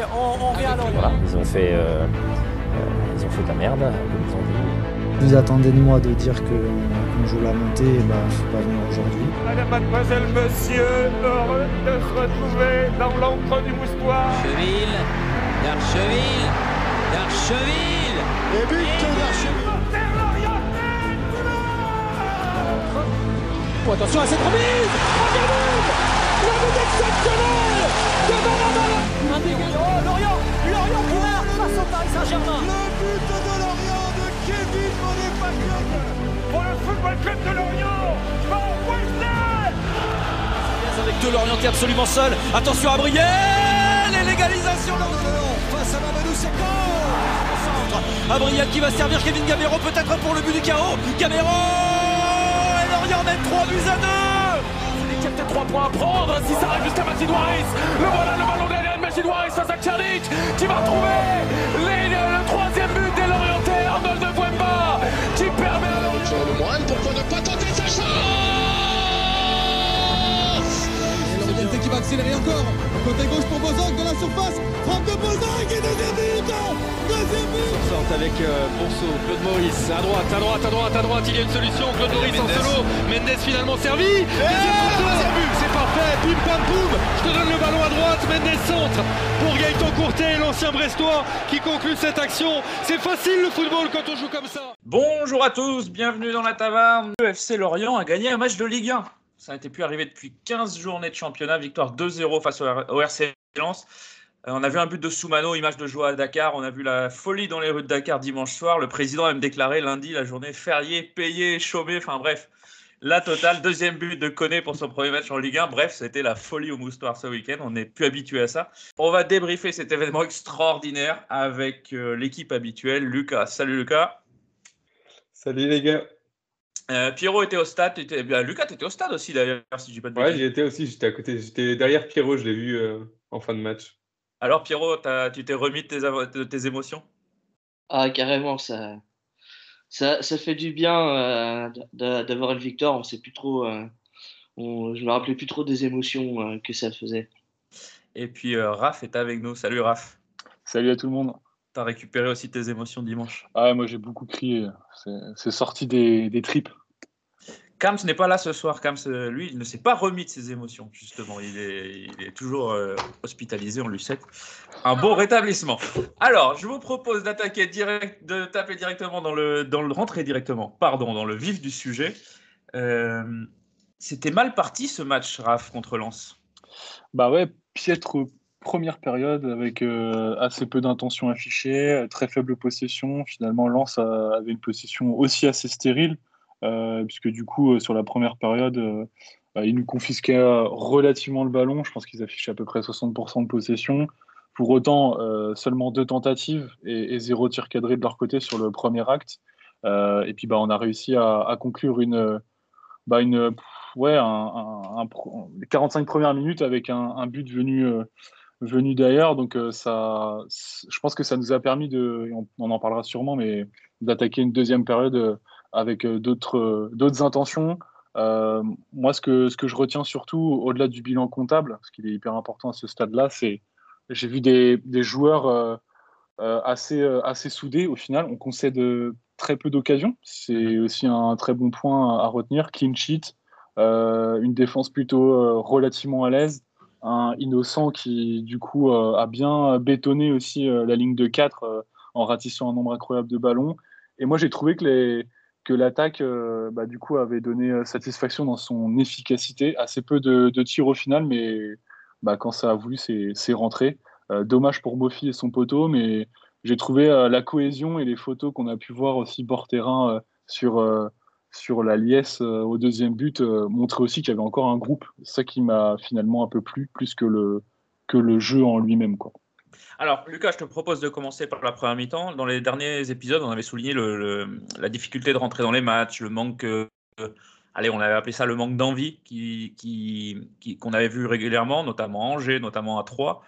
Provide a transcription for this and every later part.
Allez, on, revient à Lorient. ils ont fait, euh, euh, ils ont fait de la merde, comme ils ont dit. Vous attendez de moi de dire qu'on joue la montée, et bah, faut pas venir aujourd'hui. Madame, mademoiselle, monsieur, heureux de se retrouver dans l'ombre du moustoir. Cheville, d'Archeville, d'Archeville. Et but d'Archeville. Oh, attention à cette remise but exceptionnelle de Bonabala Oh, Lorient Lorient marque face au Paris Saint-Germain. Le but de Lorient de Kevin Monet-Paquet Pour le football club de Lorient Van Wesley Avec deux Lorientais absolument seuls. Attention à Brielle Et l'égalisation de Lorient. Face à Mamadou Sakho Abriel qui va servir Kevin Gamero peut-être pour le but du chaos. Gamero Lorient mène 3 buts à 2 3 points à prendre si ça arrive jusqu'à Waris. Le voilà le ballon derrière Masid Waris face à Tchalik qui va retrouver les, le troisième but des Lorientais Arnold de Bouemba qui permet à Lorient. Le Moine, pourquoi ne pas tenter sa chance? Va accélérer encore. Côté gauche pour Bozok de la surface. Frappe de Bozok et deuxième but Deuxième but. Sorte avec euh, Bonso, Claude Maurice, à droite, à droite, à droite, à droite, il y a une solution, Claude Maurice en solo, Mendes finalement servi, deuxième but, c'est parfait, bim pam poum, je te donne le ballon à droite, Mendes centre pour Gaëtan Courtet, l'ancien Brestois qui conclut cette action, c'est facile le football quand on joue comme ça. Bonjour à tous, bienvenue dans la taverne, le FC Lorient a gagné un match de Ligue 1. Ça n'était plus arrivé depuis 15 journées de championnat, victoire 2-0 face au RC Lens. Euh, on a vu un but de Soumano, image de joie à Dakar. On a vu la folie dans les rues de Dakar dimanche soir. Le président a même déclaré lundi la journée fériée, payée, chômée. Enfin bref, la totale. Deuxième but de Koné pour son premier match en Ligue 1. Bref, c'était la folie au moustoir ce week-end. On n'est plus habitué à ça. On va débriefer cet événement extraordinaire avec euh, l'équipe habituelle. Lucas. Salut Lucas. Salut les gars. Euh, Pierrot était au stade. Étais... Bien, Lucas, tu étais au stade aussi d'ailleurs, si je dis pas de Ouais, j'y étais aussi. J'étais à côté. J'étais derrière Pierrot. Je l'ai vu en fin de match. Alors Pierrot, tu t'es remis de tes, de tes, émotions? Ah carrément, ça, ça, ça fait du bien euh, d'avoir une victoire. On sait plus trop, euh, on, je me rappelais plus trop des émotions euh, que ça faisait. Et puis Raph est avec nous. Salut Raph. Salut à tout le monde. Tu as récupéré aussi tes émotions dimanche? Ah moi j'ai beaucoup crié. C'est sorti des, des tripes. Kams n'est pas là ce soir. Kams, lui, il ne s'est pas remis de ses émotions, justement. Il est, toujours euh, hospitalisé, on lui souhaite un bon rétablissement. Alors, je vous propose d'attaquer direct, de taper directement dans le, dans le rentrer directement, pardon, dans le vif du sujet. Euh, C'était mal parti ce match, Raph, contre Lens? Bah ouais, piètre première période avec euh, assez peu d'intention affichée, très faible possession. Finalement, Lens avait une possession aussi assez stérile. Euh, puisque du coup, euh, sur la première période, euh, bah, ils nous confisquaient relativement le ballon. Je pense qu'ils affichaient à peu près 60% de possession. Pour autant, seulement deux tentatives et, zéro tir cadré de leur côté sur le premier acte. et puis, bah, on a réussi à, conclure une, bah, une, ouais, un, 45 premières minutes avec un, but venu, venu d'ailleurs. Donc, ça, je pense que ça nous a permis de, on, on en parlera sûrement, mais d'attaquer une deuxième période avec euh, d'autres euh, d'autres intentions. Euh, moi, ce que, ce que je retiens surtout, au-delà du bilan comptable, ce qui est hyper important à ce stade-là, c'est j'ai vu des, des joueurs assez, assez soudés au final. On concède très peu d'occasions. C'est mhm. aussi un très bon point à retenir. Clean sheet, une défense plutôt relativement à l'aise, un innocent qui, du coup, a bien bétonné aussi la ligne de 4 en ratissant un nombre incroyable de ballons. Et moi, j'ai trouvé que les, que l'attaque euh, bah, du coup avait donné euh, satisfaction dans son efficacité. Assez peu de, tirs au final, mais bah, quand ça a voulu, c'est rentré. Euh, dommage pour Mofi et son poteau, mais j'ai trouvé la cohésion et les photos qu'on a pu voir aussi bord terrain sur, sur la liesse au deuxième but montraient aussi qu'il y avait encore un groupe. Ça qui m'a finalement un peu plu, plus que le, que le jeu en lui-même. quoi. Alors, Lucas, je te propose de commencer par la première mi-temps. Dans les derniers épisodes, on avait souligné la difficulté de rentrer dans les matchs, le manque, euh, allez, on avait appelé ça le manque d'envie qu'on avait vu régulièrement, notamment à Angers, notamment à Troyes.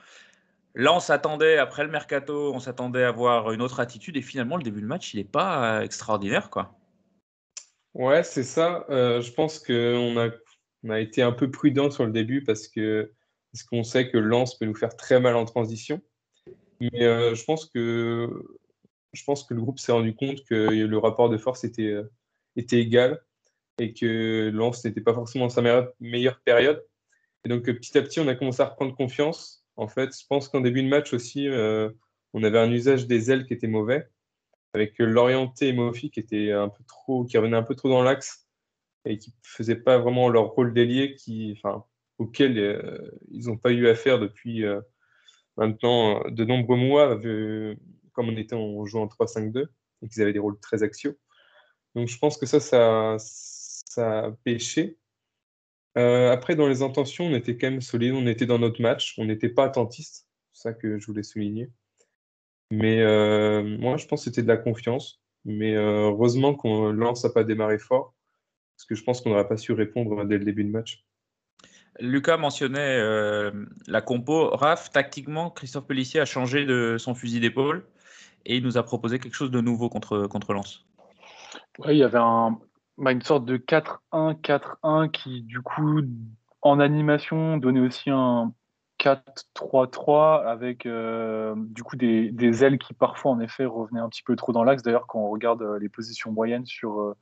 Là, on s'attendait, après le mercato, on s'attendait à voir une autre attitude et finalement, le début de match, il n'est pas extraordinaire. quoi. Ouais, c'est ça. Euh, je pense qu'on a, on a été un peu prudent sur le début parce que parce qu'on sait que Lens peut nous faire très mal en transition. Mais euh, je, pense que, je pense que le groupe s'est rendu compte que le rapport de force était, était égal et que Lens n'était pas forcément sa meilleure, période. Et donc petit à petit, on a commencé à reprendre confiance. En fait, je pense qu'en début de match aussi, on avait un usage des ailes qui était mauvais, avec l'orienté et Mofi qui était un peu trop, qui revenait un peu trop dans l'axe et qui ne faisaient pas vraiment leur rôle d'ailier enfin, auquel euh, ils n'ont pas eu affaire depuis euh, maintenant de nombreux mois, comme on était en jouant en 3-5-2 et qu'ils avaient des rôles très axiaux. Donc je pense que ça, ça, a pêché. Euh, après, dans les intentions, on était quand même solide, on était dans notre match, on n'était pas attentiste, c'est ça que je voulais souligner. Mais moi, je pense que c'était de la confiance. Mais heureusement qu'on lance n'a pas démarré fort, parce que je pense qu'on n'aurait pas su répondre dès le début de match. Lucas mentionnait euh, la compo. Raph, tactiquement, Christophe Pellissier a changé de son fusil d'épaule et il nous a proposé quelque chose de nouveau contre, contre Lens. Oui, il y avait un, bah, une sorte de 4-1-4-1 qui, du coup, en animation, donnait aussi un 4-3-3 avec euh, du coup des, des, ailes qui parfois, en effet, revenaient un petit peu trop dans l'axe. D'ailleurs, quand on regarde euh, les positions moyennes sur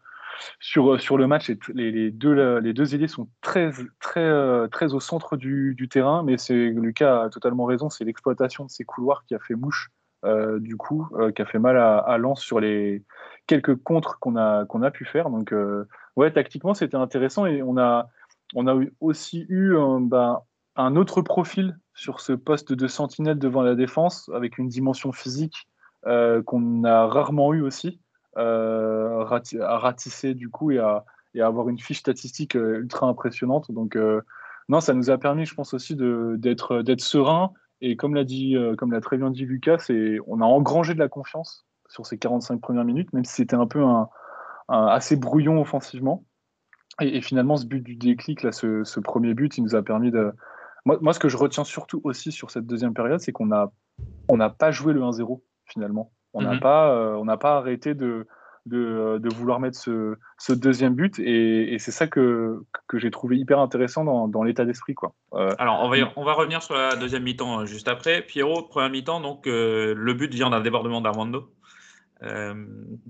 sur, euh, sur le match, les, deux, les deux ailiers sont très, très, euh, très au centre du, terrain, mais Lucas a totalement raison, c'est l'exploitation de ces couloirs qui a fait mouche, euh, du coup, qui a fait mal à, à Lens sur les quelques contres qu'on a, qu'on a pu faire. Donc, ouais, tactiquement, c'était intéressant et on a, on a aussi eu un, ben, un autre profil sur ce poste de sentinelle devant la défense, avec une dimension physique qu'on a rarement eu aussi. Euh, à ratisser du coup et à, avoir une fiche statistique euh, ultra impressionnante. Donc euh, non, ça nous a permis, je pense aussi, d'être serein. Et comme l'a très bien dit Lucas, on a engrangé de la confiance sur ces 45 premières minutes, même si c'était un peu un, assez brouillon offensivement. Et, finalement, ce but du déclic, ce, premier but, il nous a permis de. Moi, ce que je retiens surtout aussi sur cette deuxième période, c'est qu'on n'a on n'a pas joué le 1-0 finalement. On n'a pas, euh, on n'a pas arrêté de, de, de, vouloir mettre ce, ce deuxième but et, et c'est ça que, que j'ai trouvé hyper intéressant dans, dans l'état d'esprit. Quoi. Euh, Alors, on va, on va revenir sur la deuxième mi-temps euh, juste après. Pierrot, première mi-temps, donc le but vient d'un débordement d'Armando.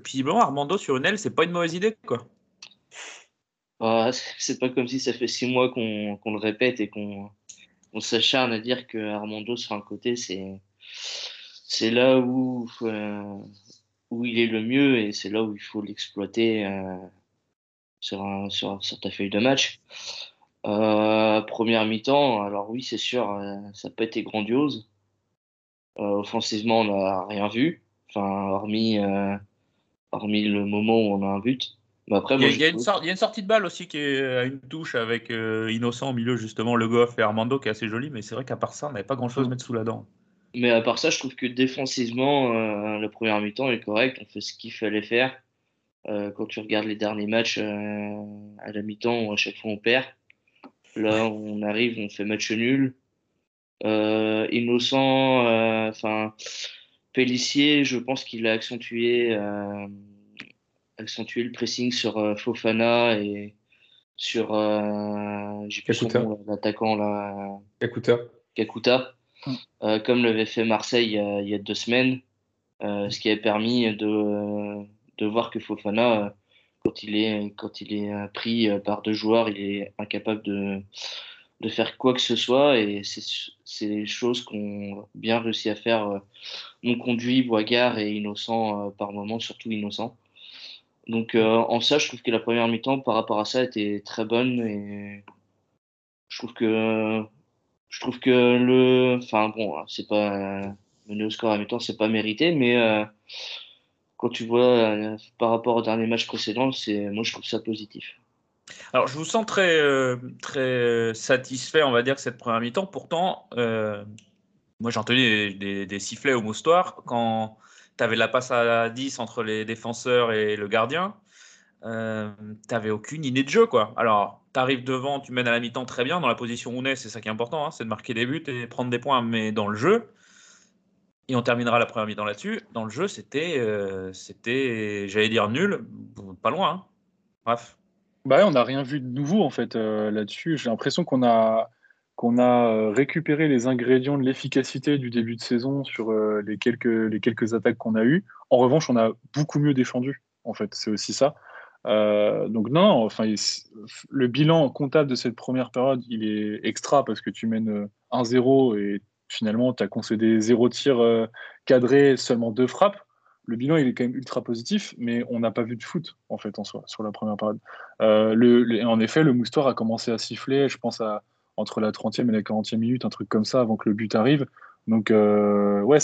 puis bon, Armando sur une aile, c'est pas une mauvaise idée. quoi. Ah, c'est pas comme si ça fait six mois qu'on le répète et qu'on on s'acharne à dire que Armando sur un côté, c'est c'est là où, euh, où il est le mieux et c'est là où il faut l'exploiter euh, sur, sur, ta feuille de match. Euh, première mi-temps, alors oui, c'est sûr, ça pas été grandiose. offensivement, on n'a rien vu, enfin, hormis, hormis le moment où on a un but. Après, il, y a, une sortie, il, y a une sortie de balle aussi qui est à une touche avec Innocent au milieu, justement, Le Goff et Armando qui est assez joli, mais c'est vrai qu'à part ça, on n'avait pas grand-chose à mettre sous la dent. Mais à part ça, je trouve que défensivement, euh, le premier mi-temps est correct. On fait ce qu'il fallait faire. Euh, quand tu regardes les derniers matchs euh, à la mi-temps, à chaque fois on perd. Là, on arrive, on fait match nul. Innocent, enfin, Pellissier, je pense qu'il a accentué, accentué le pressing sur Fofana et sur l'attaquant là. Kakuta. Kakuta. Euh, comme l'avait fait Marseille il y a deux semaines, euh, ce qui a permis de, de voir que Fofana, quand il est, quand il est pris par deux joueurs, il est incapable de, de faire quoi que ce soit. Et c'est des choses qu'ont bien réussi à faire mon conduit, Boigard et Innocent par moment, surtout Innocent. Donc en ça, je trouve que la première mi-temps par rapport à ça était très bonne et je trouve que je trouve que le. Enfin, bon, c'est pas. Mener au score à mi-temps, c'est pas mérité, mais euh, quand tu vois euh, par rapport au dernier match précédent, c'est moi je trouve ça positif. Alors, je vous sens très, euh, très satisfait, on va dire, cette première mi-temps. Pourtant, moi j'ai entendu des, des, sifflets au moustoir quand tu avais la passe à 10 entre les défenseurs et le gardien. Euh, tu n'avais aucune idée de jeu. quoi. Alors, tu arrives devant, tu mènes à la mi-temps très bien. Dans la position où on est, c'est ça qui est important, hein, c'est de marquer des buts et prendre des points. Mais dans le jeu, et on terminera la première mi-temps là-dessus, dans le jeu, c'était, euh, j'allais dire nul, pas loin. Hein. Bref. Bah on n'a rien vu de nouveau en fait euh, là-dessus. J'ai l'impression qu'on a qu'on a récupéré les ingrédients de l'efficacité du début de saison sur les, quelques, les quelques attaques qu'on a eues. En revanche, on a beaucoup mieux défendu, en fait, c'est aussi ça. Donc non, enfin, le bilan comptable de cette première période, il est extra parce que tu mènes 1-0 et finalement, tu as concédé zéro tir cadré, seulement deux frappes le bilan il est quand même ultra positif, mais on n'a pas vu de foot en fait en soi sur la première période. Euh, en effet, le moustoir a commencé à siffler, je pense à entre la 30e et la 40e minute, un truc comme ça, avant que le but arrive. Donc euh, ouais,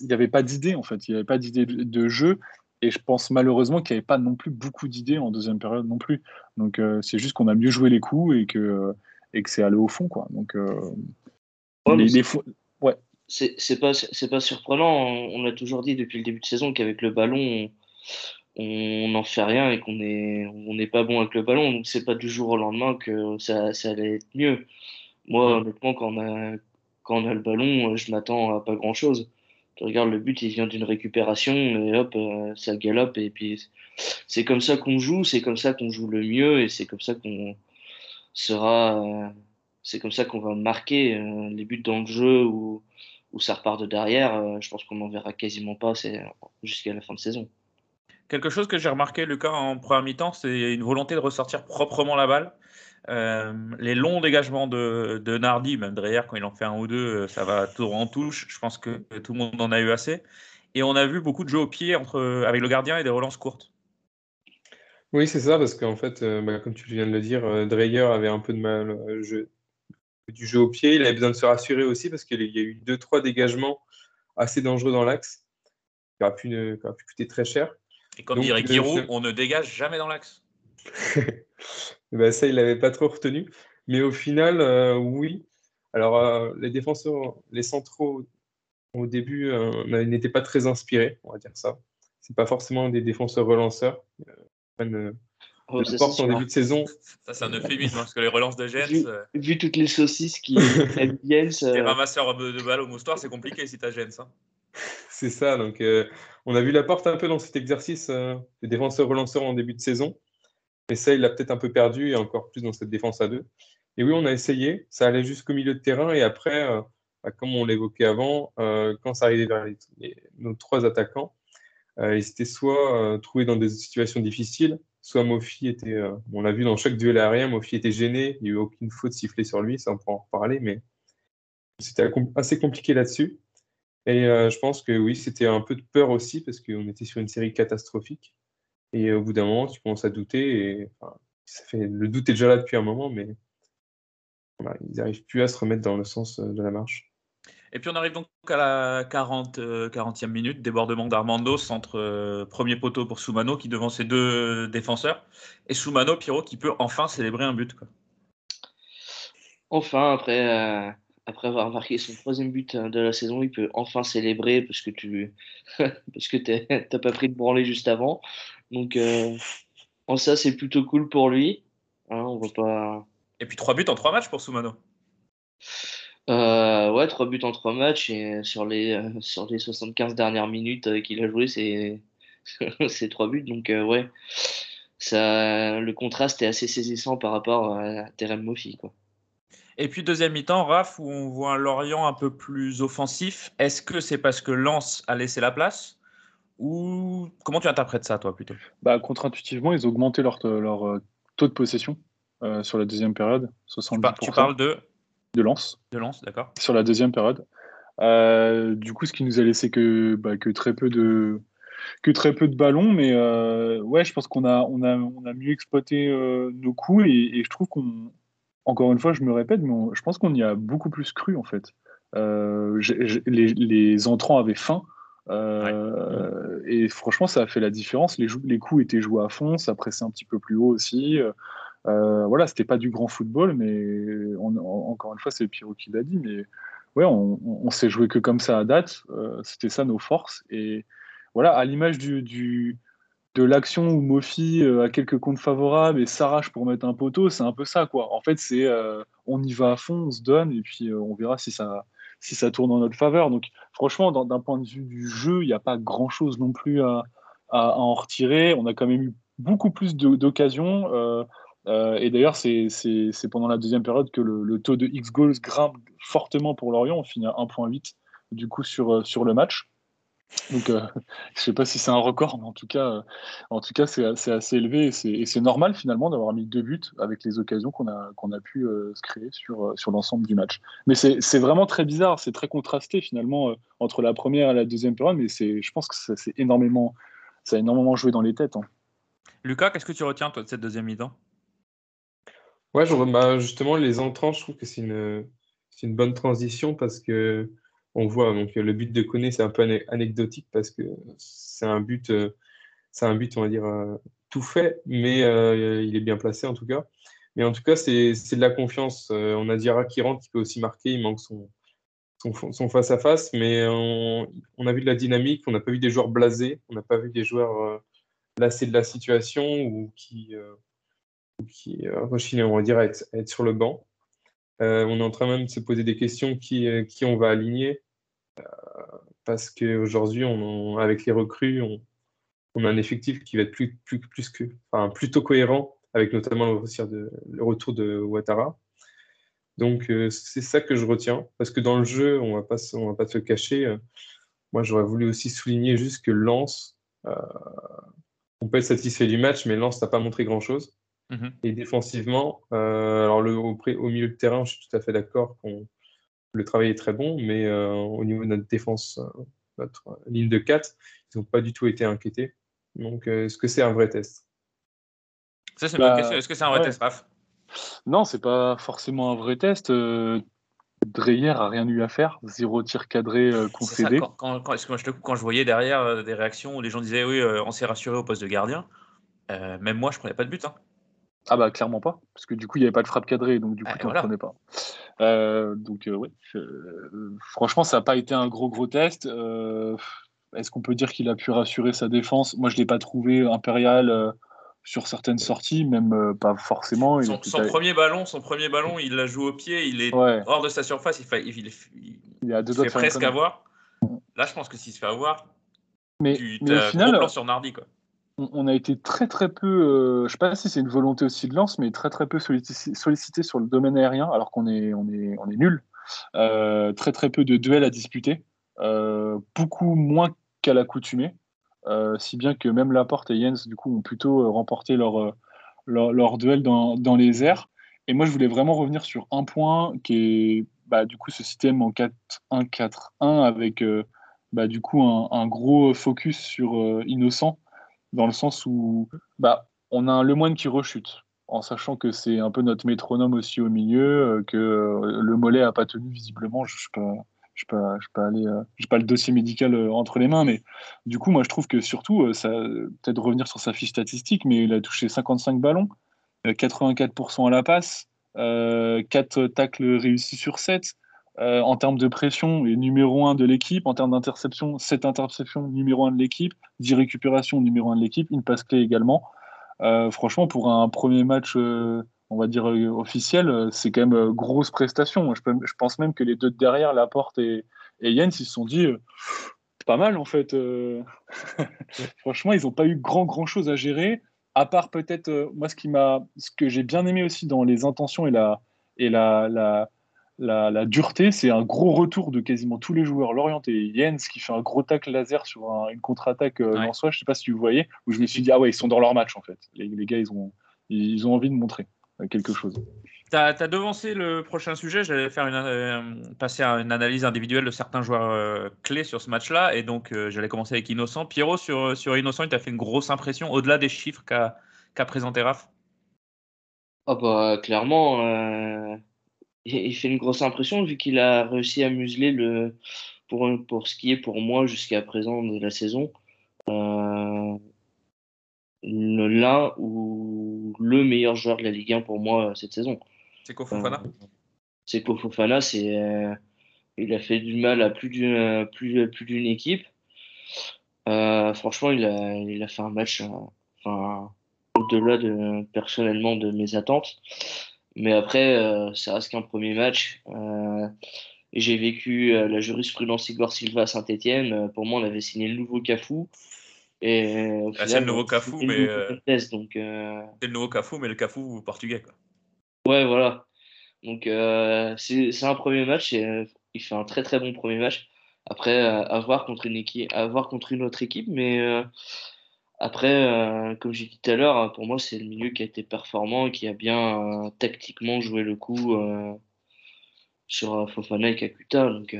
il n'y avait pas d'idée en fait, il n'y avait pas d'idée de, jeu, et je pense malheureusement qu'il n'y avait pas non plus beaucoup d'idées en deuxième période non plus. Donc euh, c'est juste qu'on a mieux joué les coups et que et que c'est allé au fond quoi. Donc les, les, ouais c'est pas c'est pas surprenant. On a toujours dit depuis le début de saison qu'avec le ballon, on n'en fait rien et qu'on est on n'est pas bon avec le ballon. Donc c'est pas du jour au lendemain que ça, ça allait être mieux. Moi, honnêtement, quand on a quand on a le ballon, je m'attends à pas grand chose. Tu regardes le but, il vient d'une récupération et hop, euh, ça galope et puis c'est comme ça qu'on joue, c'est comme ça qu'on joue le mieux et c'est comme ça qu'on sera, euh, c'est comme ça qu'on va marquer euh, les buts dans le jeu ou où ça repart de derrière, je pense qu'on n'en verra quasiment pas jusqu'à la fin de saison. Quelque chose que j'ai remarqué, Lucas, en première mi-temps, c'est une volonté de ressortir proprement la balle. Euh, les longs dégagements de, de, Nardi, même derrière, quand il en fait un ou deux, euh, ça va tout en touche. Je pense que tout le monde en a eu assez. Et on a vu beaucoup de jeux au pied entre, avec le gardien et des relances courtes. Oui, c'est ça, parce qu'en fait, bah, comme tu viens de le dire, Dreyer avait un peu de mal. Du jeu au pied. Il avait besoin de se rassurer aussi parce qu'il y a eu deux, trois dégagements assez dangereux dans l'axe qui auraient pu, pu, coûter très cher. Et comme dirait Giroud, on ne dégage jamais dans l'axe. ben ça, il l'avait pas trop retenu. Mais au final, euh, oui. Alors, euh, les défenseurs, les centraux, au début, euh, n'étaient pas très inspirés, on va dire ça. C'est pas forcément des défenseurs relanceurs. Ils Oh, en début de saison. Ça, c'est un euphémisme, hein, parce que les relances de Jens. Vu, euh, vu toutes les saucisses qui viennent. Euh... T'es ramasseur de balles au moustoir, c'est compliqué si t'as Jens. Hein. C'est ça, donc euh, on a vu la porte un peu dans cet exercice euh, des défenseurs relanceurs en début de saison. Et ça, il l'a peut-être un peu perdu, et encore plus dans cette défense à deux. Et oui, on a essayé, ça allait jusqu'au milieu de terrain, et après, bah, comme on l'évoquait avant, quand ça arrivait vers nos trois attaquants, ils étaient soit trouvés dans des situations difficiles, soit Mofi était, euh, on l'a vu dans chaque duel aérien, Mofi était gêné, il n'y a eu aucune faute sifflée sur lui, ça on pourra en reparler, mais c'était assez compliqué là-dessus. Et euh, je pense que oui, c'était un peu de peur aussi, parce qu'on était sur une série catastrophique. Et au bout d'un moment, tu commences à douter, et ça fait, le doute est déjà là depuis un moment, mais ils n'arrivent plus à se remettre dans le sens euh, de la marche. Et puis on arrive donc à la 40, 40e euh, minute, débordement d'Armando, centre euh, premier poteau pour Soumano qui devant ses deux défenseurs. Et Soumano, Pierrot, qui peut enfin célébrer un but. Quoi. Enfin, après, euh, après avoir marqué son troisième but de la saison, il peut enfin célébrer parce que tu parce que t'as pas pris de branlée juste avant. Donc en ça, c'est plutôt cool pour lui. Hein, on va pas... Et puis trois buts en trois matchs pour Soumano. Euh, ouais, 3 buts en 3 matchs et sur les, euh, sur les 75 dernières minutes euh, qu'il a joué, c'est c'est 3 buts. Donc, ouais, ça, le contraste est assez saisissant par rapport à Terem Mofi. Quoi. Et puis, deuxième mi-temps, Raph, où on voit un Lorient un peu plus offensif. Est-ce que c'est parce que Lens a laissé la place? Ou comment tu interprètes ça, toi, plutôt? Bah, Contre-intuitivement, ils ont augmenté leur, leur taux de possession sur la deuxième période. 70%. Tu parles de? De lance. De lance, d'accord. Sur la deuxième période. Euh, du coup, ce qui nous a laissé que, bah, que très peu de que très peu de ballons, mais euh, ouais, je pense qu'on a, on a, on a mieux exploité euh, nos coups et, je trouve qu'on, encore une fois, je me répète, mais je pense qu'on y a beaucoup plus cru en fait. les, les, entrants avaient faim. Et franchement, ça a fait la différence. Les, coups étaient joués à fond, ça pressait un petit peu plus haut aussi. Euh, voilà, c'était pas du grand football, mais encore une fois, c'est Pierrot qui l'a dit, mais ouais, on, s'est joué que comme ça à date. Euh, c'était ça nos forces. Et voilà, à l'image de l'action où Mofi euh, a quelques comptes favorables et s'arrache pour mettre un poteau, c'est un peu ça, quoi. En fait, c'est on y va à fond, on se donne, et puis on verra si ça, si ça tourne en notre faveur. Donc, franchement, d'un point de vue du jeu, il n'y a pas grand chose non plus à, en retirer. On a quand même eu beaucoup plus d'occasions. Euh, et d'ailleurs, c'est pendant la deuxième période que le, taux de X goals grimpe fortement pour Lorient. On finit à 1.8 du coup sur, sur le match. Donc, euh, je ne sais pas si c'est un record, mais en tout cas, euh, en tout cas, c'est assez élevé et c'est normal finalement d'avoir mis deux buts avec les occasions qu'on a, qu'on a pu euh, se créer sur, sur l'ensemble du match. Mais c'est vraiment très bizarre, c'est très contrasté finalement entre la première et la deuxième période, mais je pense que ça, énormément, ça a énormément joué dans les têtes. Hein. Lucas, qu'est-ce que tu retiens toi de cette deuxième mi-temps? Ouais, bah, justement, les entrants, je trouve que c'est une, une bonne transition parce que on voit donc le but de Koné, c'est un peu anecdotique parce que c'est un but, euh, c'est un but, on va dire, euh, tout fait, mais euh, il est bien placé en tout cas. Mais en tout cas, c'est de la confiance. on a Diarra qui rentre, qui peut aussi marquer, il manque son, face à face, mais on, a vu de la dynamique, on n'a pas vu des joueurs blasés, on n'a pas vu des joueurs lassés de la situation ou qui, qui on va dire, être sur le banc. Euh, on est en train même de se poser des questions qui, euh, on va aligner. Euh, parce qu'aujourd'hui, avec les recrues, on, a un effectif qui va être plus, plus, plutôt cohérent, avec notamment le, retour de Ouattara. Donc, c'est ça que je retiens. Parce que dans le jeu, on ne va pas se cacher. moi, j'aurais voulu aussi souligner juste que Lens, on peut être satisfait du match, mais Lens n'a pas montré grand-chose. Mhm. Et défensivement, euh, alors le, au, au, milieu de terrain, je suis tout à fait d'accord qu'on le travail est très bon, mais euh, au niveau de notre défense, euh, notre ligne de 4, ils n'ont pas du tout été inquiétés. Donc, est-ce que c'est un vrai test? Ça, c'est une bonne bah, question. Est-ce que c'est un vrai test, Raph? Non, c'est pas forcément un vrai test. Dreyer a rien eu à faire, zéro tir cadré concédé. quand, quand, quand, je, quand, je voyais derrière des réactions où les gens disaient oui, on s'est rassuré au poste de gardien, même moi je prenais pas de but. Hein. Ah bah clairement pas, parce que du coup il n'y avait pas de frappe cadrée, donc du coup tu ne pas. Euh, donc euh, ouais, franchement ça n'a pas été un gros gros test. Euh, est-ce qu'on peut dire qu'il a pu rassurer sa défense? Moi je l'ai pas trouvé impérial sur certaines sorties, même pas forcément. Son, premier ballon, son premier ballon, il l'a joué au pied, il est hors de sa surface, il, fait, il, il, a deux fait presque avoir. Là je pense que s'il se fait avoir, mais, tu mais au final, sur Nardi quoi on a été très très peu, euh, je sais pas si c'est une volonté aussi de lance, mais très très peu sollicité sur le domaine aérien, alors qu'on est, on est, on est nul. Euh, très très peu de duels à disputer, euh, beaucoup moins qu'à l'accoutumée, si bien que même Laporte et Jens du coup ont plutôt remporté leur, leur, duel dans, dans, les airs. Et moi je voulais vraiment revenir sur un point qui est bah, du coup ce système en 4-1-4-1 avec bah, du coup un, un, gros focus sur Innocent dans le sens où bah, on a un Lemoine qui rechute, en sachant que c'est un peu notre métronome aussi au milieu, euh, que euh, le mollet a pas tenu visiblement. Je ne pas, je pas, je euh, pas le dossier médical entre les mains, mais du coup, moi, je trouve que surtout, ça, peut-être revenir sur sa fiche statistique, mais il a touché 55 ballons, 84% à la passe, 4 tacles réussis sur 7. Euh, en termes de pression, est numéro 1 de l'équipe. En termes d'interception, 7 interceptions, numéro 1 de l'équipe. 10 récupérations, numéro 1 de l'équipe. Une passe clé également. Euh, franchement, pour un premier match, euh, on va dire officiel, c'est quand même grosse prestation. Je, pense même que les deux de derrière, Laporte et, et Jens, ils se sont dit pas mal en fait. franchement, ils n'ont pas eu grand grand chose à gérer. À part peut-être, moi, ce, qui m'a, ce que j'ai bien aimé aussi dans les intentions et la, et la, la la, dureté, c'est un gros retour de quasiment tous les joueurs. L'orienté, Jens qui fait un gros tacle laser sur une contre-attaque euh, en soi, je ne sais pas si vous voyez, où je me suis dit, ah ouais, ils sont dans leur match en fait. Les, gars, ils ont, ils ont envie de montrer euh, quelque chose. Tu as, devancé le prochain sujet, j'allais faire une, euh, passer à une analyse individuelle de certains joueurs clés sur ce match-là, et donc j'allais commencer avec Innocent. Pierrot, sur, sur Innocent, il t'a fait une grosse impression, au-delà des chiffres qu'a présenté Raph? Ah bah clairement, il fait une grosse impression vu qu'il a réussi à museler le, pour, pour ce qui est pour moi jusqu'à présent de la saison, euh, l'un ou le meilleur joueur de la Ligue 1 pour moi cette saison. C'est Kofofana? Euh, C'est Kofofana, c'est, euh, il a fait du mal à plus d'une, plus, plus d'une équipe. Euh, franchement, il a, il a fait un match enfin, au-delà de, personnellement de mes attentes. Mais après, euh, ça reste qu'un premier match. Euh, j'ai vécu euh, la jurisprudence Igor Silva à Saint-Etienne. pour moi, on avait signé le nouveau Cafou. Et ah, c'est le nouveau Cafou, mais. C'est le nouveau Cafou, mais le Cafou portugais. Quoi. Ouais, voilà. Donc, c'est un premier match. Et, il fait un très très bon premier match. Après, à voir contre une, équipe, à voir contre une autre équipe, mais après, comme j'ai dit tout à l'heure, pour moi, c'est le milieu qui a été performant et qui a bien tactiquement joué le coup sur Fofana et Kakuta. Donc,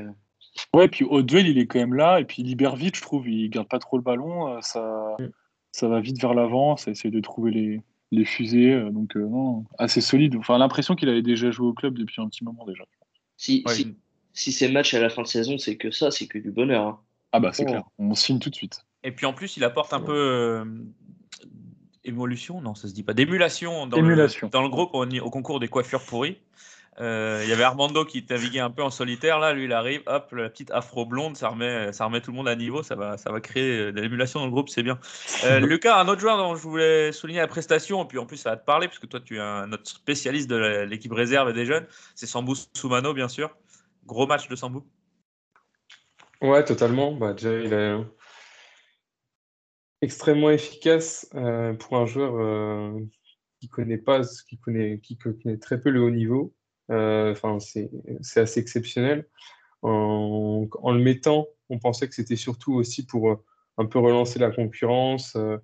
Ouais, puis au duel, il est quand même là. Et puis il libère vite, je trouve. Il garde pas trop le ballon. Euh, ça, mm. ça va vite vers l'avant. Ça essaie de trouver les, les fusées. Euh, donc, euh, non, assez solide. Enfin, l'impression qu'il avait déjà joué au club depuis un petit moment déjà. Si, si, si ces matchs à la fin de saison, c'est que ça, c'est que du bonheur. Hein. Ah, bah, c'est clair. On signe tout de suite. Et puis en plus, il apporte un peu. émolution Non, ça se dit pas. D'émulation dans, Le, dans le groupe au, au concours des coiffures pourries. Euh, il y avait Armando qui naviguait un peu en solitaire. Là, lui, il arrive, hop, la petite afro blonde, ça remet, ça remet tout le monde à niveau. Ça va, ça va créer euh, de l'émulation dans le groupe, c'est bien. Euh, Lucas, un autre joueur dont je voulais souligner la prestation, et puis en plus, ça va te parler, puisque toi, tu es un, notre spécialiste de l'équipe réserve et des jeunes. C'est Sambou Soumano, bien sûr. Gros match de Sambou. Ouais, totalement. Bah, déjà, il est extrêmement efficace pour un joueur qui connaît pas, qui connaît, qui connaît très peu le haut niveau. Euh, enfin, c'est assez exceptionnel. En, le mettant, on pensait que c'était surtout aussi pour euh, un peu relancer la concurrence, euh,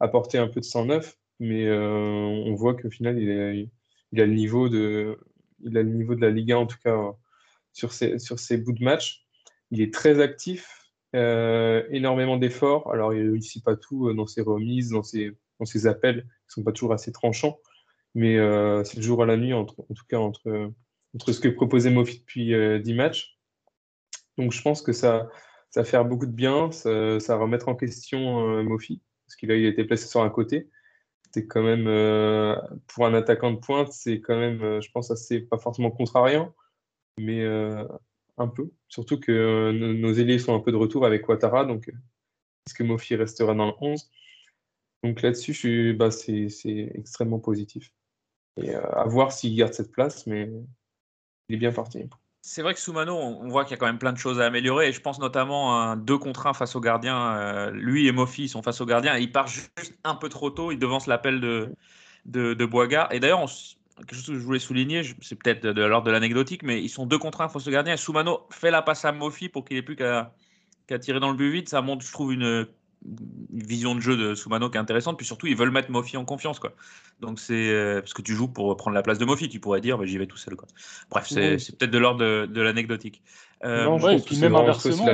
apporter un peu de sang neuf, mais on voit qu'au final, il, a le niveau de, il a le niveau de la Ligue 1, en tout cas, sur ses, sur ses bouts de match. Il est très actif, énormément d'efforts. Alors, il ne réussit pas tout dans ses remises, dans ses, dans ses appels, qui ne sont pas toujours assez tranchants mais euh, c'est le jour à la nuit, en tout cas entre, entre ce que proposait Mofi depuis 10 euh, matchs. Donc je pense que ça, va faire beaucoup de bien, ça, va remettre en question euh, Mofi, parce qu'il a, a été placé sur un côté. C'est quand même, pour un attaquant de pointe, c'est quand même, je pense, assez, pas forcément contrariant, mais peu. Surtout que nos, ailiers sont un peu de retour avec Ouattara, donc est-ce que Mofi restera dans le 11 Donc là-dessus, bah, c'est extrêmement positif. Et euh, à voir s'il garde cette place, mais il est bien parti. C'est vrai que Soumano, on voit qu'il y a quand même plein de choses à améliorer. Et je pense notamment à un 2 contre 1 face au gardien. Euh, lui et Mofi sont face au gardien. il part juste un peu trop tôt. Il devance l'appel de, de, de. Et d'ailleurs, quelque chose que je voulais souligner, c'est peut-être de, l'ordre de l'anecdotique, mais ils sont 2 contre 1 face au gardien. Et Soumano fait la passe à Mofi pour qu'il ait plus qu'à tirer dans le but vide. Ça montre, je trouve, une une vision de jeu de Soumano qui est intéressante. Puis surtout, ils veulent mettre Mofi en confiance. Quoi. Donc, c'est euh, parce que tu joues pour prendre la place de Mofi. Tu pourrais dire, bah, j'y vais tout seul. Quoi. Bref, c'est peut-être de l'ordre de, l'anecdotique. Euh, ouais, et puis même inversement.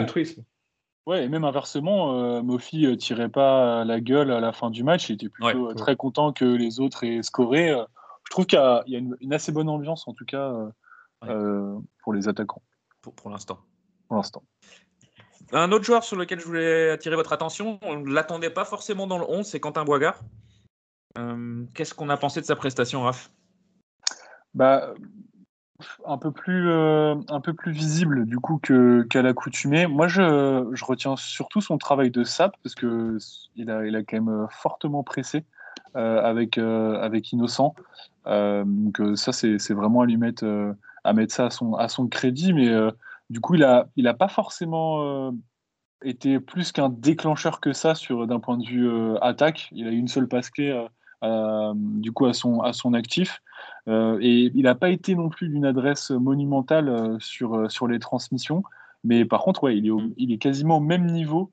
Ouais, et même inversement, euh, Mofi euh, tirait pas la gueule à la fin du match. Il était plutôt très content que les autres aient scoré. Je trouve qu'il y a, une, assez bonne ambiance, en tout cas, pour les attaquants. Pour, pour l'instant. Pour l'instant. Un autre joueur sur lequel je voulais attirer votre attention, on ne l'attendait pas forcément dans le 11, c'est Quentin Boigard. Euh, qu'est-ce qu'on a pensé de sa prestation, Raph? Bah, un peu plus euh, un peu plus visible du coup qu'à l'accoutumée. Moi, je, je, retiens surtout son travail de sap parce que il a il a quand même euh, fortement pressé avec avec Innocent. donc ça c'est vraiment à lui mettre à mettre ça à son à son crédit, mais du coup, il n'a il a pas forcément euh, été plus qu'un déclencheur que ça d'un point de vue euh, attaque. Il a eu une seule passe clé euh, du coup à son, à son actif. et il n'a pas été non plus d'une adresse monumentale sur, sur les transmissions. Mais par contre, ouais, il, est il est quasiment au même niveau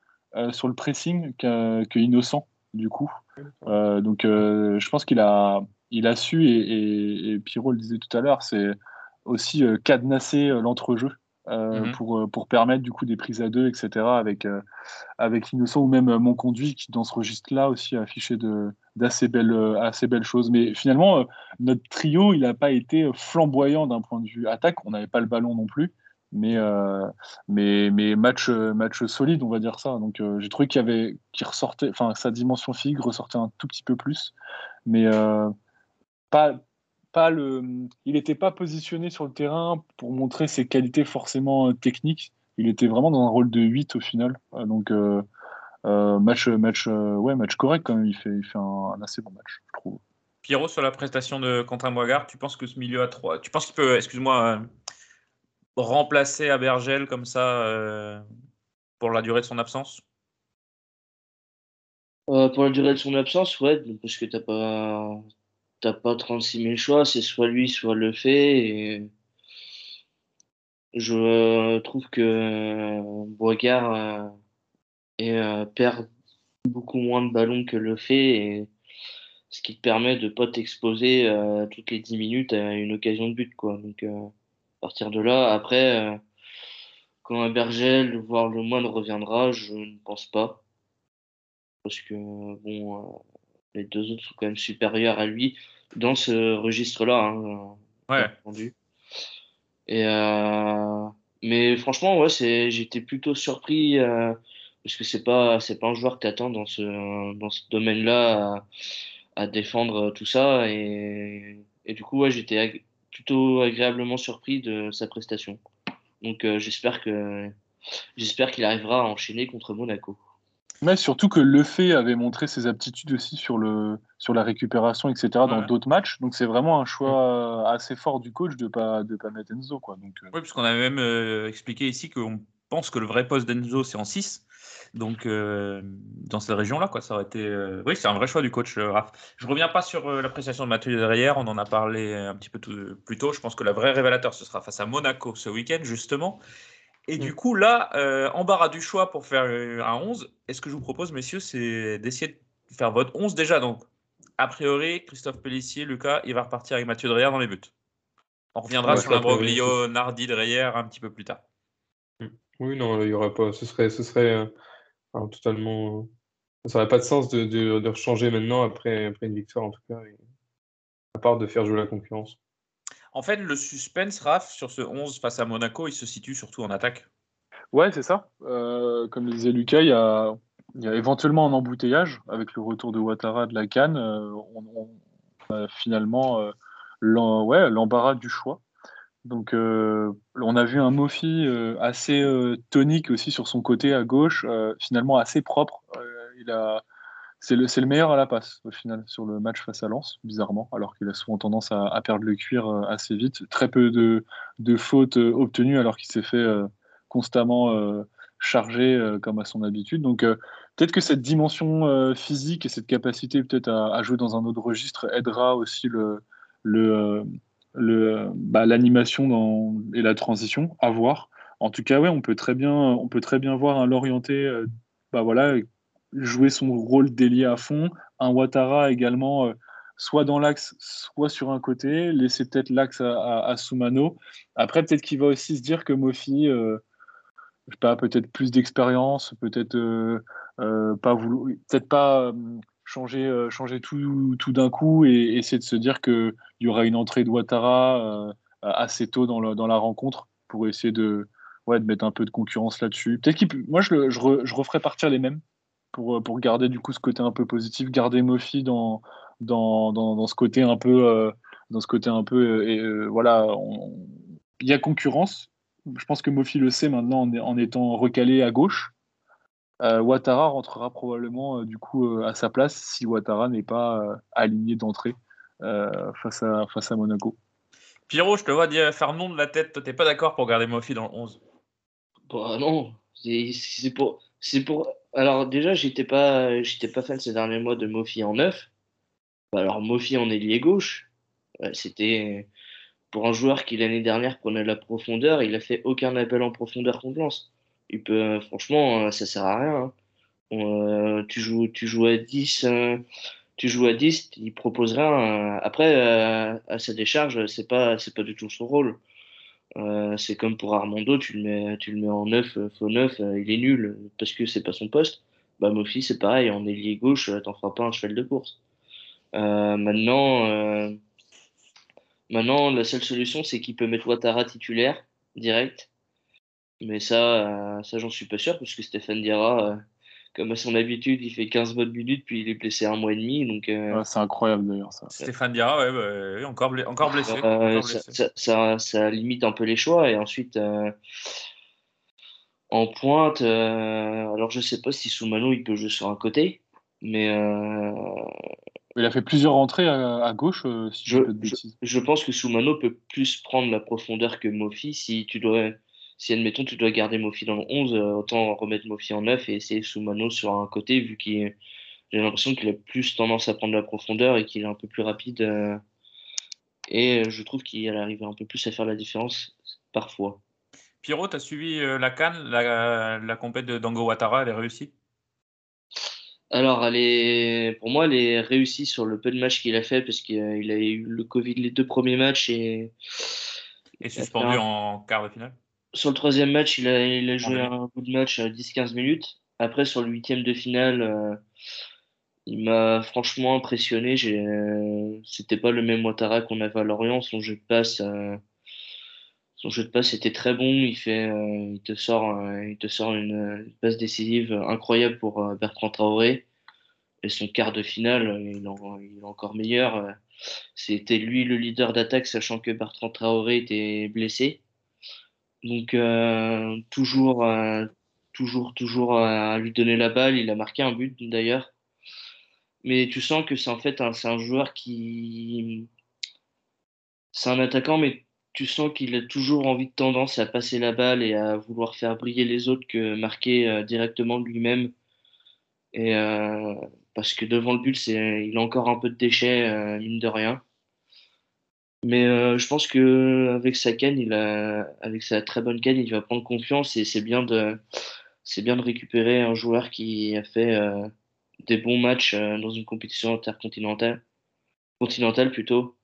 sur le pressing que Innocent, du coup. donc je pense qu'il a, il a su, et, et, et Pierrot le disait tout à l'heure, c'est aussi cadenasser l'entrejeu. Euh, mmh pour, euh, pour permettre du coup des prises à deux, etc. avec, euh, avec Innocent ou même Mon Conduit qui dans ce registre-là aussi a affiché d'assez belles, assez belles choses. Mais finalement, notre trio, il n'a pas été flamboyant d'un point de vue attaque. On n'avait pas le ballon non plus. Mais, mais, mais match, match solide, on va dire ça. Donc j'ai trouvé qu'il avait, qu'il ressortait, enfin sa dimension fig ressortait un tout petit peu plus, mais pas, il n'était pas positionné sur le terrain pour montrer ses qualités forcément euh, techniques. Il était vraiment dans un rôle de 8 au final. Euh, donc, euh, match, match, ouais, match correct quand même. Il fait, il fait un, assez bon match, je trouve. Pierrot, sur la prestation de Quentin Boigard, tu penses que ce milieu à 3, tu penses qu'il peut, excuse-moi, remplacer Abergel comme ça pour la durée de son absence? Euh, pour la durée de son absence, ouais, parce que t'as pas, t'as pas 36 000 choix, c'est soit lui, soit le fait. Je trouve que Boigard euh, perd beaucoup moins de ballons que le fait, ce qui te permet de pas t'exposer euh, toutes les 10 minutes à une occasion de but. Quoi. À partir de là, après, quand un Bergel, voire le moine reviendra, je ne pense pas parce que bon, euh, les deux autres sont quand même supérieurs à lui dans ce registre-là. Hein, ouais. Entendu. Et euh, mais franchement, ouais, c'est, j'étais plutôt surpris euh, parce que c'est pas, c'est pas un joueur que attends dans ce, dans ce domaine-là à, à, défendre tout ça et, et du coup, ouais, j'étais plutôt agréablement surpris de sa prestation. Donc, j'espère que, j'espère qu'il arrivera à enchaîner contre Monaco. Mais surtout que Lefebvre avait montré ses aptitudes aussi sur, le, sur la récupération, etc. dans d'autres matchs. Donc c'est vraiment un choix mm. assez fort du coach de ne pas, de pas mettre Enzo. Quoi. Donc, euh. Oui, puisqu'on avait même euh, expliqué ici qu'on pense que le vrai poste d'Enzo, c'est en 6. Donc euh, dans cette région-là, quoi, ça aurait été. Oui, c'est un vrai choix du coach, Raph. Je reviens pas sur l'appréciation de Mathieu derrière, on en a parlé un petit peu plus tôt. Je pense que la vraie révélateur, ce sera face à Monaco ce week-end, justement. Et du mm. coup, là, euh, embarras du choix pour faire euh, un 11. Et ce que je vous propose, messieurs, c'est d'essayer de faire votre 11 déjà? Donc, a priori, Christophe Pellissier, Lucas, il va repartir avec Mathieu Dreyer dans les buts. On reviendra sur l'imbroglio Nardi Dreyer un petit peu plus tard. Mm. Oui, non, il y aura pas. Ce serait, ce serait euh, totalement. Ça n'aurait pas de sens de, de, de rechanger maintenant après, après une victoire, en tout cas, à part de faire jouer la concurrence. En fait, le suspense, Raph, sur ce 11 face à Monaco, il se situe surtout en attaque. Ouais, c'est ça. Euh, comme le disait Lucas, il y, a, éventuellement un embouteillage avec le retour de Ouattara de la Cannes. Euh, on, a finalement euh, l'embarras du choix. Donc, on a vu un Mofi assez tonique aussi sur son côté à gauche, finalement assez propre. il a c'est le, le, meilleur à la passe au final sur le match face à Lens, bizarrement, alors qu'il a souvent tendance à, perdre le cuir euh, assez vite. Très peu de, de fautes euh, obtenues alors qu'il s'est fait euh, constamment charger comme à son habitude. Donc peut-être que cette dimension physique et cette capacité peut-être à, jouer dans un autre registre aidera aussi le, le, bah, l'animation et la transition à voir. En tout cas, ouais, on peut très bien, on peut très bien voir un l'orienté, bah voilà, jouer son rôle d'ailier à fond. Un Ouattara également, euh, soit dans l'axe, soit sur un côté, laisser peut-être l'axe à, à, Soumano. Après, peut-être qu'il va aussi se dire que Mofi, euh, pas, peut-être plus d'expérience, peut-être euh, pas peut-être pas changer, changer tout, d'un coup et, essayer de se dire qu'il y aura une entrée de Ouattara assez tôt dans, la rencontre pour essayer de, mettre un peu de concurrence là-dessus. Peut-être qu'il, moi, je, je referais partir les mêmes pour, euh, pour garder du coup ce côté un peu positif, garder Mofi dans, dans, dans, ce côté un peu, euh, dans ce côté un peu, et, euh, voilà, il y a concurrence. Je pense que Mofi le sait maintenant en, en étant recalé à gauche. Ouattara rentrera probablement du coup à sa place si Ouattara n'est pas aligné d'entrée face, à, face à Monaco. Pierrot, je te vois dire, faire nom de la tête. T'es pas d'accord pour garder Mofi dans le 11 Bah non, c'est pour, pour alors déjà, j'étais pas, j'étais pas fan ces derniers mois de Mofi en neuf. Bah, alors Mofi en ailier gauche, c'était pour un joueur qui l'année dernière prenait la profondeur, il a fait aucun appel en profondeur contre Lance. Il peut, franchement, ça sert à rien. Hein. Euh, tu joues, tu joues à 10, euh, tu joues à 10, il propose rien. Après, euh, à sa décharge, c'est pas, c'est pas du tout son rôle. Euh, c'est comme pour Armando, tu le mets, tu le mets en neuf, euh, faux neuf, euh, il est nul parce que c'est pas son poste. Bah, Mofi, c'est pareil, en ailier gauche, t'en feras pas un cheval de course. maintenant, maintenant, la seule solution, c'est qu'il peut mettre Ouattara titulaire direct. Mais ça, ça j'en suis pas sûr parce que Stéphane Dira, comme à son habitude, il fait 15 bonnes minutes, puis il est blessé un mois et demi. Donc, euh, c'est incroyable d'ailleurs ça. Stéphane Dira, ouais, bah, encore, blessé. Encore blessé. Euh, ça, ça, limite un peu les choix. Et ensuite, euh, en pointe, alors je sais pas si Soumano il peut jouer sur un côté, mais. Il a fait plusieurs entrées à, gauche, si je, je, je, pense que Soumano peut plus prendre la profondeur que Mofi si tu dois si admettons tu dois garder Mofi dans le 11, euh, autant remettre Mofi en 9 et essayer Soumano sur un côté vu qu'il j'ai l'impression qu'il a plus tendance à prendre la profondeur et qu'il est un peu plus rapide. euh, et je trouve qu'il arrive un peu plus à faire la différence parfois. Pierrot, tu as suivi euh, la Cannes, la, la compète de Dango Ouattara, elle est réussie? Alors, elle est, pour moi, elle est réussie sur le peu de matchs qu'il a fait parce qu'il a, il a eu le Covid les deux premiers matchs et. Et suspendu en quart de finale? Sur le troisième match, il a, il a joué Ouais. un bout de match à 10-15 minutes. Après, sur le huitième de finale, euh, il m'a franchement impressionné. Euh, c'était pas le même Ouattara qu'on avait à Lorient. Son jeu de passe, euh, son jeu de passe était très bon. Il fait, il te sort, euh, il te sort une, une passe décisive incroyable pour Bertrand Traoré. Et son quart de finale, il, en- il est encore meilleur. C'était lui le leader d'attaque, sachant que Bertrand Traoré était blessé. Donc euh, toujours, euh, toujours, toujours à lui donner la balle. Il a marqué un but d'ailleurs. Mais tu sens que c'est en fait un, joueur qui, c'est un attaquant, mais tu sens qu'il a toujours envie de tendance à passer la balle et à vouloir faire briller les autres que marquer euh, directement lui-même. Et parce que devant le but, il a encore un peu de déchets, mine de rien. Mais euh, je pense que avec sa canne, il a, avec sa très bonne canne, il va prendre confiance et c'est bien de, c'est bien de récupérer un joueur qui a fait euh, des bons matchs euh, dans une compétition intercontinentale, continentale plutôt,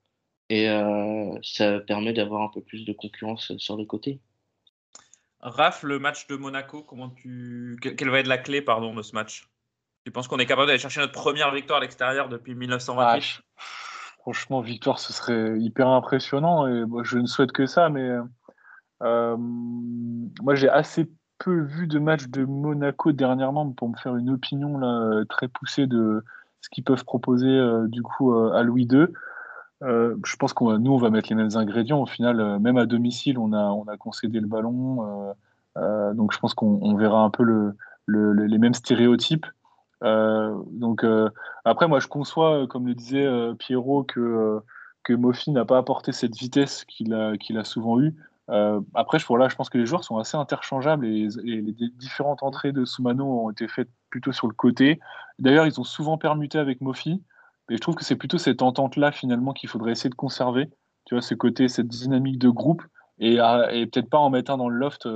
et euh, ça permet d'avoir un peu plus de concurrence sur les côtés. Raph, le match de Monaco, comment tu... que- quelle va être la clé pardon, de ce match? Tu penses qu'on est capable d'aller chercher notre première victoire à l'extérieur depuis 1928 Ah, je- Franchement, victoire, ce serait hyper impressionnant et je ne souhaite que ça, mais euh, moi j'ai assez peu vu de matchs de Monaco dernièrement pour me faire une opinion là, très poussée de ce qu'ils peuvent proposer euh, du coup euh, à Louis II. Je pense qu'on nous, on va mettre les mêmes ingrédients. Au final, même à domicile, on a, on a concédé le ballon. donc, je pense qu'on on verra un peu le, le- le- les mêmes stéréotypes. Euh, donc, euh, après, moi, je conçois, euh, comme le disait Pierrot, que, que Mofi n'a pas apporté cette vitesse qu'il a, qu'il a souvent eue. Après, je, voilà, je pense que les joueurs sont assez interchangeables et, les différentes entrées de Soumano ont été faites plutôt sur le côté. D'ailleurs, ils ont souvent permuté avec Mofi. Et je trouve que c'est plutôt cette entente-là, finalement, qu'il faudrait essayer de conserver. Tu vois, ce côté, cette dynamique de groupe, et, peut-être pas en mettant dans le loft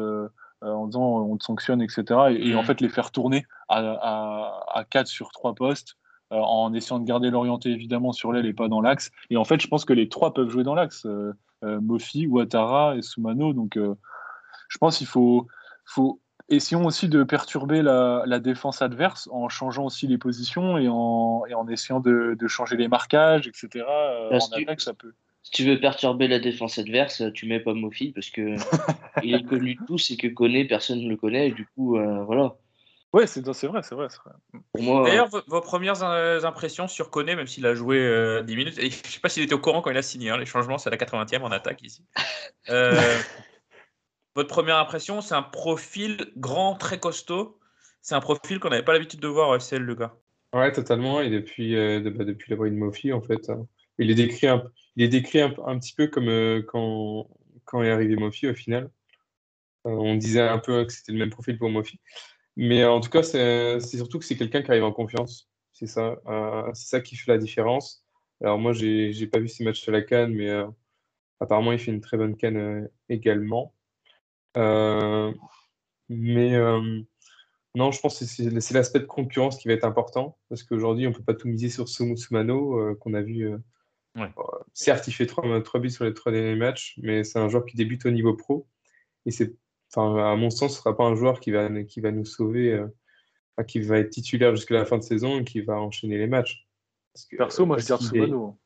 en disant on te sanctionne, etc. Et, et en fait, les faire tourner à, à, à 4 sur 3 postes, euh, en essayant de garder l'orienté, évidemment, sur l'aile et pas dans l'axe. Et en fait, je pense que les trois peuvent jouer dans l'axe. Euh, euh, Mofi, Ouattara et Soumano. Donc, euh, je pense qu'il faut, faut essayons aussi de perturber la, la défense adverse en changeant aussi les positions et en, et en essayant de, de changer les marquages, etc. Euh, en que- attaque, ça peut. Si tu veux perturber la défense adverse, tu mets pas Mofi parce que il est connu de tous et que connaît, personne ne le connaît. Et du coup, euh, voilà. Ouais, c'est vrai, c'est vrai, D'ailleurs, vos, vos premières euh, impressions sur Koné, même s'il a joué euh, 10 minutes, et je ne sais pas s'il était au courant quand il a signé, hein, les changements, c'est à la 80e en attaque ici. Euh, votre première impression, c'est un profil grand, très costaud. C'est un profil qu'on n'avait pas l'habitude de voir au FCL, le gars. Ouais, totalement. Et depuis, euh, de- bah, depuis la voix de Mofi, en fait, hein, il est décrit un, il est décrit un, petit peu comme euh, quand, quand est arrivé Mofi au final. Euh, on disait un peu que c'était le même profil pour Mofi. Mais euh, en tout cas, c'est surtout que c'est quelqu'un qui arrive en confiance. C'est ça. C'est ça qui fait la différence. Alors moi, j'ai j'ai pas vu ces matchs à la Cannes, mais apparemment, il fait une très bonne Cannes également. Mais non, je pense que c'est l'aspect de concurrence qui va être important parce qu'aujourd'hui, on peut pas tout miser sur Soumano euh, qu'on a vu. Ouais. euh, certes, il fait trois, trois buts sur les trois derniers matchs, mais c'est un joueur qui débute au niveau pro. Et c'est, enfin, à mon sens, ce sera pas un joueur qui va, qui va nous sauver, euh, qui va être titulaire jusqu'à la fin de saison et qui va enchaîner les matchs. Parce que, Perso, moi, je parce garde est- Soumano.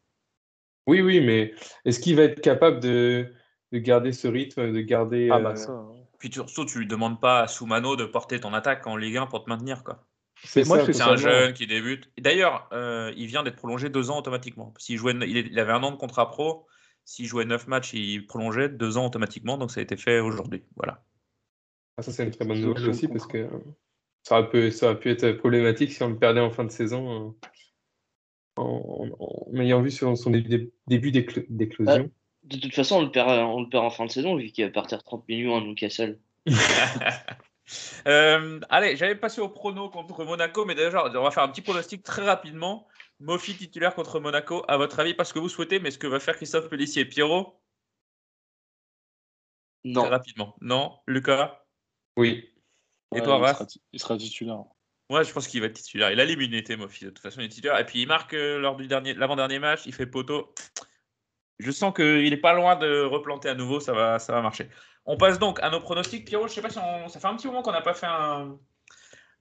Oui, oui, mais est-ce qu'il va être capable de, de garder ce rythme, de garder. Ah, euh, bah ça. hein. Puis surtout, tu lui demandes pas à Soumano de porter ton attaque en Ligue 1 pour te maintenir. quoi. C'est moi, un jeune qui débute. D'ailleurs, euh, il vient d'être prolongé deux ans automatiquement. S'il jouait, il, avait un an de contrat pro. S'il jouait neuf matchs, il prolongeait deux ans automatiquement. Donc ça a été fait aujourd'hui. Voilà. Ah, ça, c'est une très bonne nouvelle aussi parce que euh, ça aurait pu, ça aurait pu être problématique si on le perdait en fin de saison euh, en, en- en ayant vu son, son début, début d'éclo- d'éclosion. de toute façon, on le perd, on le perd en fin de saison vu qu'il va partir 30 millions à Newcastle. Euh, allez, j'avais passé au prono contre Monaco, mais déjà, on va faire un petit pronostic très rapidement. Mofi titulaire contre Monaco, à votre avis, parce que vous souhaitez, mais ce que va faire Christophe Pellissier? Pierrot? Non. Très rapidement. Non? Lucas? Oui. Et Ouais, toi, il Raph sera, il sera titulaire. Ouais, je pense qu'il va être titulaire. Il a l'immunité, Mofi. De toute façon, il est titulaire. Et puis, il marque euh, lors du dernier, l'avant-dernier match. Il fait poteau. Je sens qu'il est pas loin de replanter à nouveau. Ça va, ça va marcher. On passe donc à nos pronostics. Pierrot, je sais pas si on... ça fait un petit moment qu'on n'a pas fait un...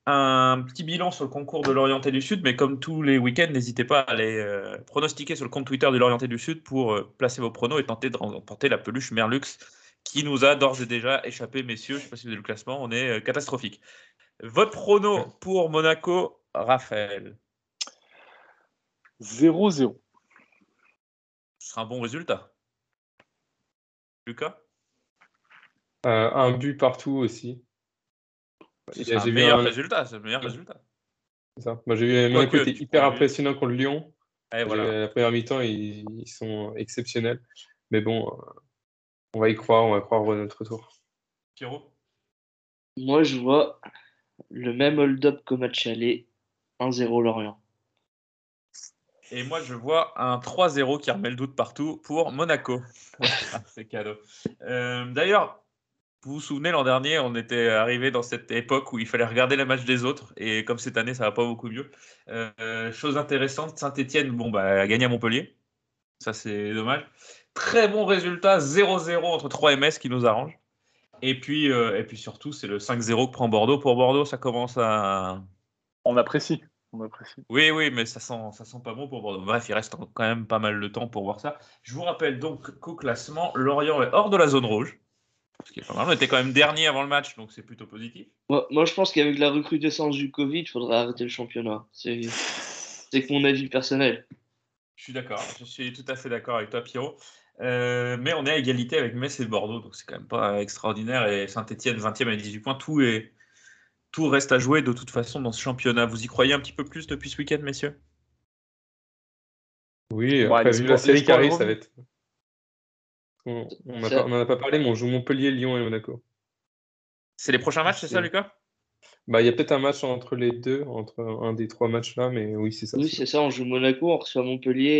un petit bilan sur le concours de l'Orienté du Sud, mais comme tous les week-ends, n'hésitez pas à aller euh, pronostiquer sur le compte Twitter de l'Orienté du Sud pour euh, placer vos pronos et tenter de remporter la peluche Merlux qui nous a d'ores et déjà échappé, messieurs. Je ne sais pas si vous avez le classement, on est euh, catastrophique. Votre prono pour Monaco, Raphaël 0-0. Ce sera un bon résultat. Lucas? Euh, un but partout aussi. Ce Et sera un meilleur un- résultat. C'est le meilleur résultat. C'est ça. Moi, j'ai vu Monaco était hyper impressionnant contre Lyon. Et voilà. La première mi-temps, ils, ils sont exceptionnels. Mais bon, euh, on va y croire, on va croire à notre tour. Pierrot? Moi, je vois le même hold-up qu'au match aller, 1-0 Lorient. Et moi, je vois un 3-0 qui remet le doute partout pour Monaco. Ah, C'est cadeau. Euh, D'ailleurs, vous vous souvenez, l'an dernier, on était arrivé dans cette époque où il fallait regarder les matchs des autres. Et comme cette année, ça va pas beaucoup mieux. Euh, chose intéressante, Saint-Etienne bon, bah, a gagné à Montpellier. Ça, c'est dommage. Très bon résultat, 0-0 entre 3 MS qui nous arrange. Et puis, euh, et puis surtout, c'est le 5-0 que prend Bordeaux. Pour Bordeaux, ça commence à, On apprécie. On apprécie. oui, oui, mais ça sent, ça sent pas bon pour Bordeaux. Bref, il reste quand même pas mal de temps pour voir ça. Je vous rappelle donc qu'au classement, Lorient est hors de la zone rouge. Ce qui est pas mal. On était quand même dernier avant le match, donc c'est plutôt positif. Moi, moi, je pense qu'avec la recrudescence du Covid, il faudrait arrêter le championnat. C'est que mon avis personnel. Je suis d'accord, je suis tout à fait d'accord avec toi, Pierrot. Euh, mais on est à égalité avec Metz et Bordeaux, donc c'est quand même pas extraordinaire. Et Saint-Etienne, 20e avec 18 points, tout, est, tout reste à jouer de toute façon dans ce championnat. Vous y croyez un petit peu plus depuis ce week-end, messieurs? Oui, Ouais, après, vu la série qui arrive, ça va être. On on n'a Ça- pas- on en a pas parlé, mais on joue Montpellier, Lyon et Monaco. C'est les prochains matchs, c'est ça, Lucas? Bah, il y a peut-être un match entre les deux, entre un des trois matchs là, mais oui, c'est ça. Oui, c'est- ça, on joue Monaco, on reçoit Montpellier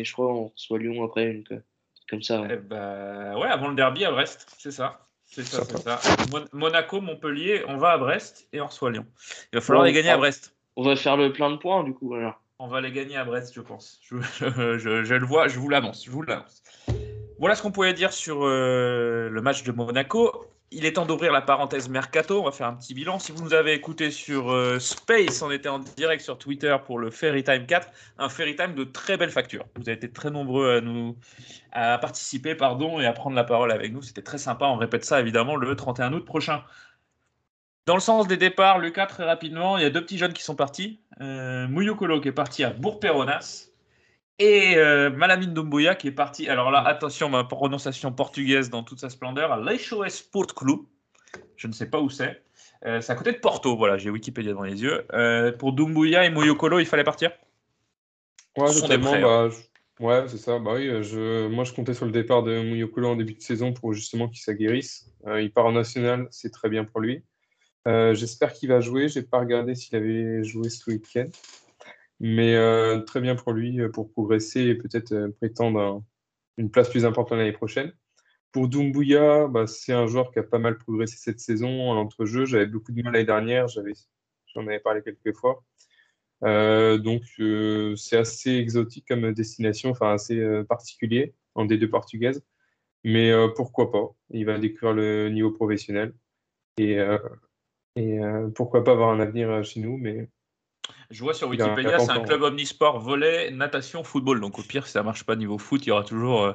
et je crois on reçoit Lyon après. Donc, euh, comme ça. Eh ben, ouais, avant le derby à Brest, c'est ça. C'est ça, c'est ça. Mon- Monaco, Montpellier, on va à Brest et on reçoit Lyon. Il va falloir Ouais, les gagner à Brest. On va faire le plein de points du coup. Voilà. On va les gagner à Brest, je pense. Je, je- je- je le vois, je vous l'annonce. Je vous l'annonce. Voilà ce qu'on pouvait dire sur euh, le match de Monaco. Il est temps d'ouvrir la parenthèse mercato. On va faire un petit bilan. Si vous nous avez écouté sur euh, Space, on était en direct sur Twitter pour le Ferry Time 4, un Ferry Time de très belle facture. Vous avez été très nombreux à nous à participer, pardon, et à prendre la parole avec nous. C'était très sympa. On répète ça évidemment le 31 août prochain. Dans le sens des départs, Lucas, très rapidement, il y a deux petits jeunes qui sont partis. Euh, qui est parti à Bourg-Péronas et euh, Malamine Doumbouya qui est parti, alors là, attention, ma prononciation portugaise dans toute sa splendeur, à l'Eixoes Sport Club. Je ne sais pas où c'est. Euh, c'est à côté de Porto, voilà, j'ai Wikipédia devant les yeux. Euh, pour Doumbouya et Mouyokolo, il fallait partir? Ouais, totalement. prêts, bah, je- Ouais, c'est ça. Bah oui, je... moi, je comptais sur le départ de Mouyokolo en début de saison pour justement qu'il s'aguerrisse. Euh, il part en national, c'est très bien pour lui. J'espère qu'il va jouer. J'ai pas regardé s'il avait joué ce week-end. Mais euh, très bien pour lui, euh, pour progresser et peut-être euh, prétendre une place plus importante l'année prochaine. Pour Doumbouya, bah, c'est un joueur qui a pas mal progressé cette saison en entrejeu. J'avais beaucoup de mal l'année dernière, j'en avais parlé quelques fois. Donc, c'est assez exotique comme destination, enfin assez particulier en D2 portugaise. Mais pourquoi pas? Il va découvrir le niveau professionnel. Et, et pourquoi pas avoir un avenir chez nous. Mais Je vois sur Wikipédia, c'est un club omnisport, volet, natation, football. Donc au pire, si ça marche pas niveau foot, il y aura toujours, euh,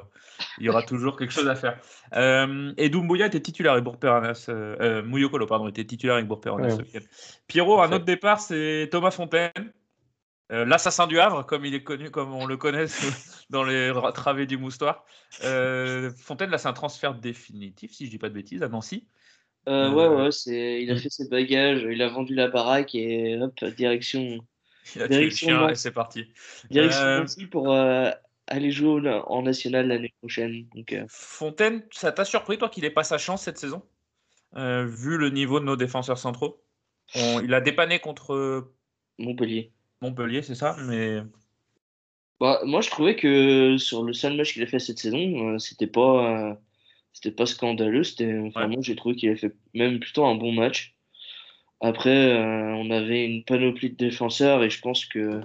il y aura toujours quelque chose à faire. Euh, et Doumbouya était titulaire avec Bourg-Péronas. Euh, euh, Mouyokolo, pardon, était titulaire avec Bourg-Péronas. Ouais. Pierrot, un autre départ, c'est Thomas Fontaine. L'assassin du Havre, comme il est connu, comme on le connaît dans les ra- travées du moustoir. Fontaine, là, c'est un transfert définitif, si je dis pas de bêtises, à Nancy. Euh, Euh, ouais, ouais, c'est... il a fait ses bagages, il a vendu la baraque et hop, direction, Il a tué le Direction chien et c'est parti. direction Euh, pour euh, aller jouer en national l'année prochaine. Donc, Fontaine, ça t'a surpris, toi, qu'il ait pas sa chance cette saison? Vu le niveau de nos défenseurs centraux? On- il a dépanné contre Montpellier. Montpellier, c'est ça, mais Bah, moi, je trouvais que sur le seul match qu'il a fait cette saison, c'était pas, c'était pas scandaleux. C'était, enfin, moi, j'ai trouvé qu'il a fait même plutôt un bon match. Après, euh, on avait une panoplie de défenseurs et je pense que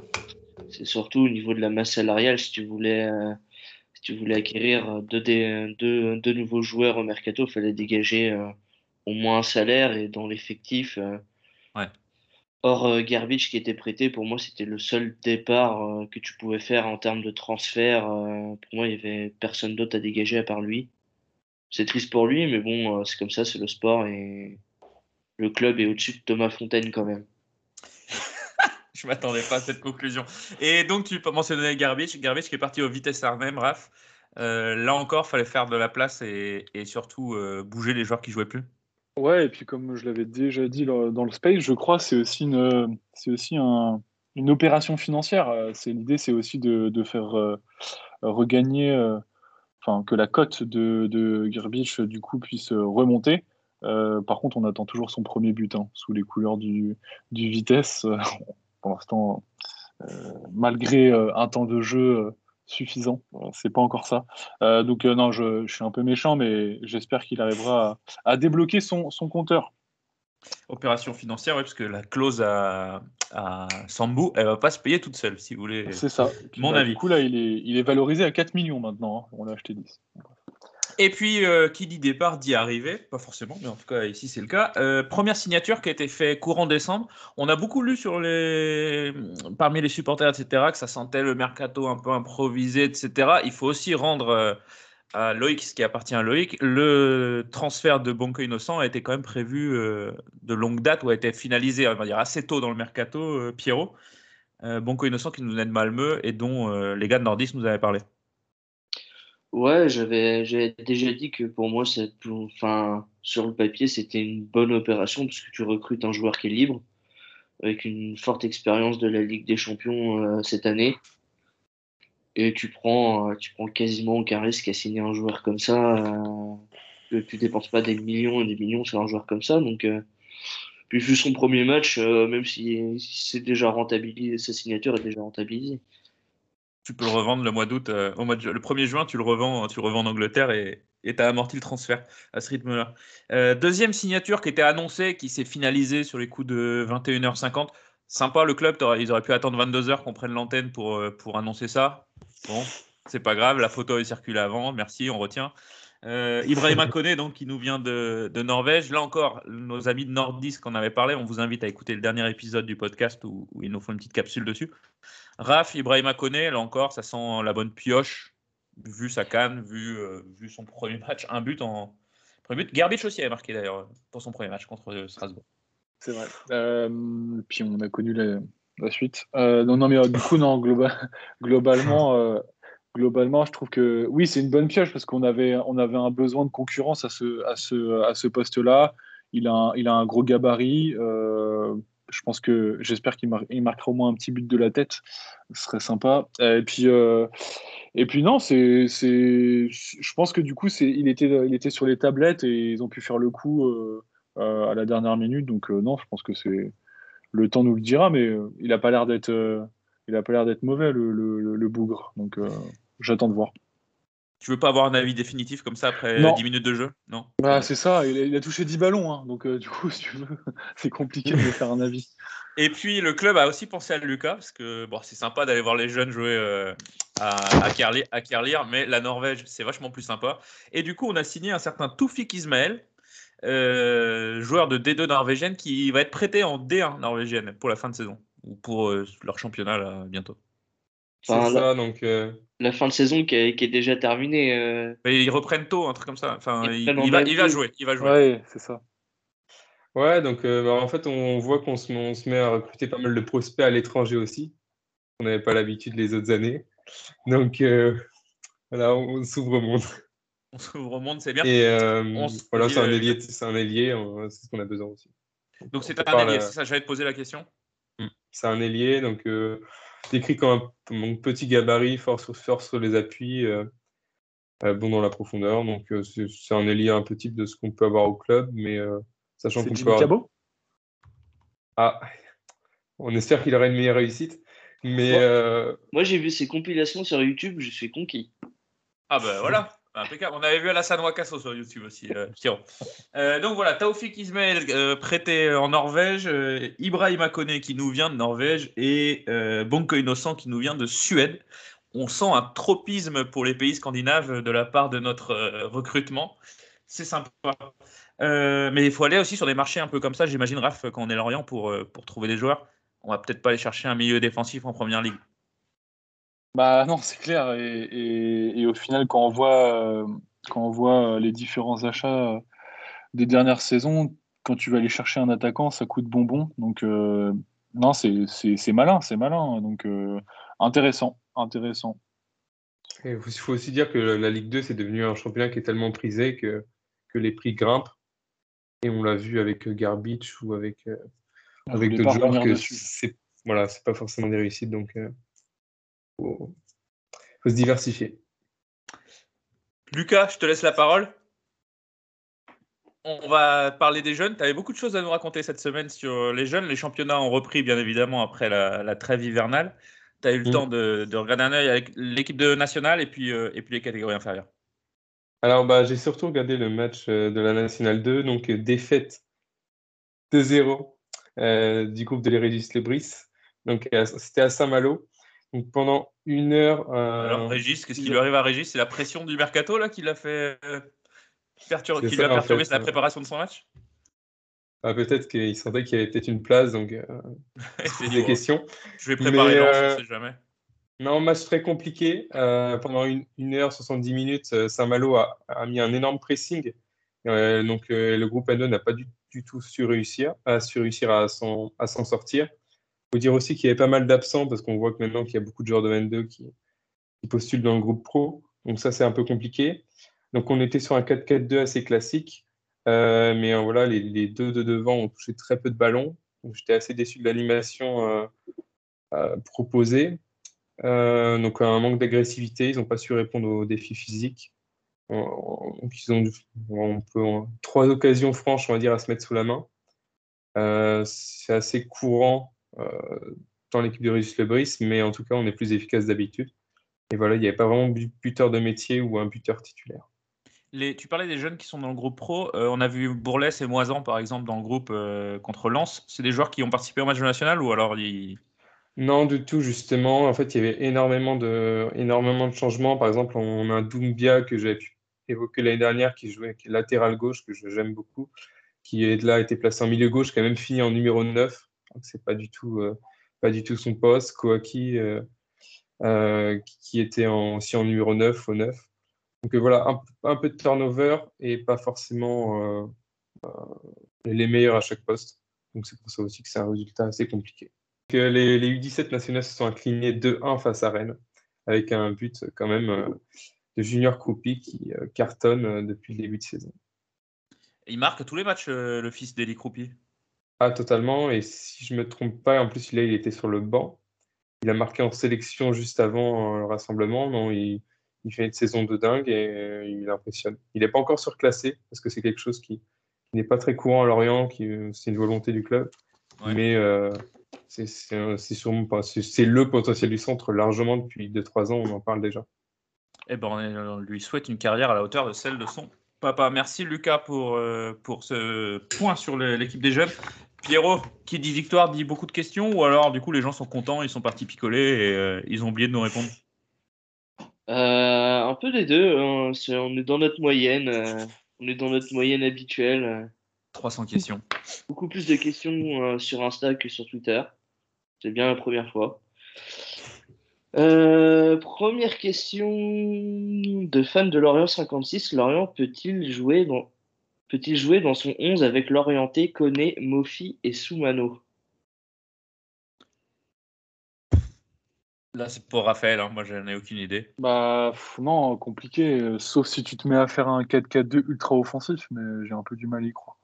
c'est surtout au niveau de la masse salariale. Si tu voulais, euh, si tu voulais acquérir deux, dé- deux, deux nouveaux joueurs au mercato, il fallait dégager euh, au moins un salaire et dans l'effectif. Ouais. Or, Garbage qui était prêté, pour moi, c'était le seul départ que tu pouvais faire en termes de transfert. pour moi, il n'y avait personne d'autre à dégager à part lui. C'est triste pour lui, mais bon, euh, c'est comme ça, c'est le sport et le club est au-dessus de Thomas Fontaine quand même. je m'attendais pas à cette conclusion. Et donc, tu peux mentionner Garbage, Garbage qui est parti au Vitesse Arnhem, Raph. Euh, là encore, fallait faire de la place et, et surtout euh, bouger les joueurs qui jouaient plus. Ouais, et puis comme je l'avais déjà dit dans le space, je crois que c'est aussi une, c'est aussi un- une opération financière. C'est l'idée, c'est aussi de, de faire euh, regagner, euh, que la cote de, de Girbich du coup puisse euh, remonter. Euh, par contre, on attend toujours son premier but hein, sous les couleurs du, Vitesse. Pour l'instant, euh, malgré un temps de jeu suffisant, c'est pas encore ça. Donc non, je, suis un peu méchant, mais j'espère qu'il arrivera à, débloquer son compteur. Opération financière, oui, parce que la clause à, à Sambou, elle va pas se payer toute seule, si vous voulez. C'est ça. Puis, Mon bah, avis. Du coup, là, il est, il est valorisé à 4 millions maintenant. hein. On l'a acheté 10. Et puis, euh, qui dit départ dit arrivée, pas forcément, mais en tout cas ici c'est le cas. Euh, première signature qui a été faite courant décembre. On a beaucoup lu sur les, parmi les supporters, etc., que ça sentait le mercato un peu improvisé, etc. Il faut aussi rendre euh, Loïc ce qui appartient à Loïc. Le transfert de Bonco Innocent a été quand même prévu euh, de longue date ou a été finalisé, on va dire assez tôt dans le mercato, euh, Pierrot. Euh, Bonco Innocent qui nous venait de Malmö et dont euh, les gars de Nordis nous avaient parlé. Ouais, j'avais déjà dit que pour moi, enfin, sur le papier, c'était une bonne opération parce que tu recrutes un joueur qui est libre, avec une forte expérience de la Ligue des Champions cette année. Et tu prends, euh, tu prends quasiment aucun risque à signer un joueur comme ça. euh, que tu dépenses pas des millions et des millions sur un joueur comme ça. Donc, euh, puis vu son premier match, même si, c'est déjà rentabilisé, sa signature est déjà rentabilisée. tu peux le revendre le mois d'août, au mois de le 1er juin, tu le revends, tu le revends en Angleterre et tu as amorti le transfert à ce rythme-là. Deuxième signature qui était annoncée, qui s'est finalisée sur les coups de 21h50. Sympa le club, ils auraient pu attendre 22h qu'on prenne l'antenne pour, pour annoncer ça. Bon, c'est pas grave, la photo est circulée avant, merci, on retient. Euh, Ibrahima Koné, donc, qui nous vient de, de Norvège. Là encore, nos amis de Nordisk qu'on avait parlé, on vous invite à écouter le dernier épisode du podcast où, où ils nous font une petite capsule dessus. Raph, Ibrahima Koné, là encore, ça sent la bonne pioche, vu sa canne, vu, euh, vu son premier match, un but en premier but. Gerbich aussi a marqué d'ailleurs pour son premier match contre euh, Strasbourg. C'est vrai. Euh, puis on a connu la, la suite. Euh, non, non, mais euh, du coup, non, globa- globalement, euh, globalement, je trouve que oui, c'est une bonne pioche parce qu'on avait, on avait un besoin de concurrence à ce, à ce, à ce poste-là. Il a, un, il a un gros gabarit. je pense que j'espère qu'il mar- marquera au moins un petit but de la tête. Ce serait sympa. Et puis, et puis non, c'est, je pense que du coup, il était, il était sur les tablettes et ils ont pu faire le coup à la dernière minute. Donc non, je pense que c'est le temps nous le dira, mais euh, il a pas l'air d'être, euh, il a pas l'air d'être mauvais le, le, le- le bougre. Donc euh, j'attends de voir. Tu veux pas avoir un avis définitif comme ça après Non. 10 minutes de jeu? Non? Bah, c'est ça. Il a, il a touché 10 ballons, hein, donc euh, du coup, si tu veux, c'est compliqué de faire un avis. Et puis le club a aussi pensé à Lucas, parce que bon, c'est sympa d'aller voir les jeunes jouer euh, à, à, Kerli- à Kerlir, mais la Norvège, c'est vachement plus sympa. Et du coup, on a signé un certain Toufik Ismaël, euh, joueur de D2 norvégienne, qui va être prêté en D1 norvégienne pour la fin de saison, ou pour euh, leur championnat là, bientôt. Enfin, C'est la, ça, donc. euh, la fin de saison qui est, qui est déjà terminée. euh, Mais ils reprennent tôt, un truc comme ça. Enfin, il, va, il jouer. Il va jouer. Ouais, c'est ça. Ouais, donc euh, bah, en fait, on voit qu'on se, on se met à recruter pas mal de prospects à l'étranger aussi. On n'avait pas l'habitude les autres années. Donc euh, voilà, on s'ouvre au monde. On s'ouvre au monde, c'est bien. Et euh, On se voilà, c'est un euh, ailier, c'est un ailier, on- c'est ce qu'on a besoin aussi. Donc c'est un ailier, euh, c'est ça, j'allais te poser la question. C'est un ailier, donc euh, décrit comme un donc, petit gabarit, fort sur, les appuis. euh, bon dans la profondeur. Donc c'est un ailier un peu type de ce qu'on peut avoir au club, mais sachant qu'on peut avoir... Ah, on espère qu'il aura une meilleure réussite. Mais Moi, j'ai vu ses compilations sur YouTube, je suis conquis. Ah ben voilà, impeccable. On avait vu Alassane Wakasso sur YouTube aussi, euh, euh, donc voilà, Taoufik Ismail euh, prêté en Norvège, Ibrahim Akone qui nous vient de Norvège et Bonko Innocent qui nous vient de Suède. On sent un tropisme pour les pays scandinaves de la part de notre recrutement. C'est sympa. mais il faut aller aussi sur des marchés un peu comme ça, j'imagine, Raph, quand on est Lorient, pour, pour trouver des joueurs. On va peut-être pas aller chercher un milieu défensif en première ligue. Bah non, c'est clair. Et, au final, quand on voit, euh, quand on voit euh, les différents achats euh, des dernières saisons, quand tu vas aller chercher un attaquant, ça coûte bonbon. Donc non, c'est malin, c'est malin. Donc intéressant, intéressant. Il faut aussi dire que la Ligue 2, c'est devenu un championnat qui est tellement prisé que, que les prix grimpent. Et on l'a vu avec Garbage ou avec, avec d'autres joueurs que c'est voilà, pas forcément des réussites. Donc faut, faut se diversifier. Lucas, je te laisse la parole. On va parler des jeunes. Tu avais beaucoup de choses à nous raconter cette semaine sur les jeunes. Les championnats ont repris, bien évidemment, après la, trêve hivernale. Tu as eu le mm. temps de, regarder un œil avec l'équipe de nationale et puis, euh, et puis les catégories inférieures. Alors, bah, j'ai surtout regardé le match euh, de la Nationale 2, donc euh, défaite de 0 du groupe de l'Érégis Lebris. Donc, c'était à Saint-Malo. Donc pendant une heure. Euh, Alors Régis, qu'est-ce qui lui arrive à Régis? C'est la pression du mercato là qui l'a fait euh, perturber, qui l'a perturbé la préparation de son match? Ah, Peut-être qu'il sentait qu'il y avait peut-être une place, donc euh, c'est des questions. Je vais préparer Lens, on ne sait jamais. Non, match très compliqué. pendant une, heure, 70 minutes, Saint-Malo a, mis un énorme pressing. donc le groupe N2 n'a pas du, tout su réussir, à, su réussir à s'en sortir dire aussi qu'il y avait pas mal d'absents parce qu'on voit que maintenant qu'il y a beaucoup de joueurs de 22 qui, postulent dans le groupe pro. Donc ça, c'est un peu compliqué. Donc on était sur un 4-4-2 assez classique. Euh, mais euh, voilà, les, deux de devant ont touché très peu de ballons. J'étais assez déçu de l'animation euh, proposée. donc un manque d'agressivité, ils n'ont pas su répondre aux défis physiques. Donc ils ont trois occasions franches, on va dire, à se mettre sous la main. c'est assez courant dans l'équipe de Régis Lebris, mais en tout cas, on est plus efficace d'habitude. Et voilà, il n'y avait pas vraiment buteur de métier ou un buteur titulaire. Les, tu parlais des jeunes qui sont dans le groupe pro. Euh, on a vu Bourles et Moisan, par exemple, dans le groupe euh, contre Lens. C'est des joueurs qui ont participé au match national ou alors ils... Non, du tout, justement. En fait, il y avait énormément de, énormément de changements. Par exemple, on a un Doumbia que j'avais pu évoquer l'année dernière qui jouait qui est latéral gauche, que j'aime beaucoup, qui est là, a été placé en milieu gauche, qui a même fini en numéro 9 c'est pas du tout euh, pas du tout son poste. Koaki euh, euh, qui était aussi en numéro 9 au 9. Donc voilà, un, peu de turnover et pas forcément les meilleurs à chaque poste. Donc c'est pour ça aussi que c'est un résultat assez compliqué. les, les, U17 nationales se sont inclinés 2-1 face à Rennes, avec un but quand même de Junior Kroupi qui cartonne depuis le début de saison. Il marque tous les matchs, le fils d'Eli Kroupi ah, totalement. Et si je me trompe pas, en plus, là, il était sur le banc. Il a marqué en sélection juste avant euh, le rassemblement. Non, il, fait une saison de dingue et euh, il impressionne. Il n'est pas encore surclassé parce que c'est quelque chose qui, n'est pas très courant à Lorient, qui, euh, c'est une volonté du club. Mais c'est, sûrement pas. C'est, le potentiel du centre largement depuis 2-3 ans, on en parle déjà. Eh ben, on lui souhaite une carrière à la hauteur de celle de son papa. Merci Lucas pour, pour ce point sur l'équipe des jeunes. Pierrot, qui dit victoire, dit beaucoup de questions ou alors du coup les gens sont contents, ils sont partis picoler et euh, ils ont oublié de nous répondre? Euh, Un peu les deux. Hein. on est dans notre moyenne. Euh, on est dans notre moyenne habituelle. 300 questions. Beaucoup plus de questions sur Insta que sur Twitter. C'est bien la première fois. Première question de fan de Lorient 56. Lorient peut-il jouer dans Peut-il jouer dans son 11 avec l'orienté Kone, Mofi et Soumano? Là, c'est pour Raphaël, hein. moi, je n'en ai aucune idée. Bah, non, compliqué, euh, sauf si tu te mets à faire un 4-4-2 ultra offensif, mais j'ai un peu du mal à y croire.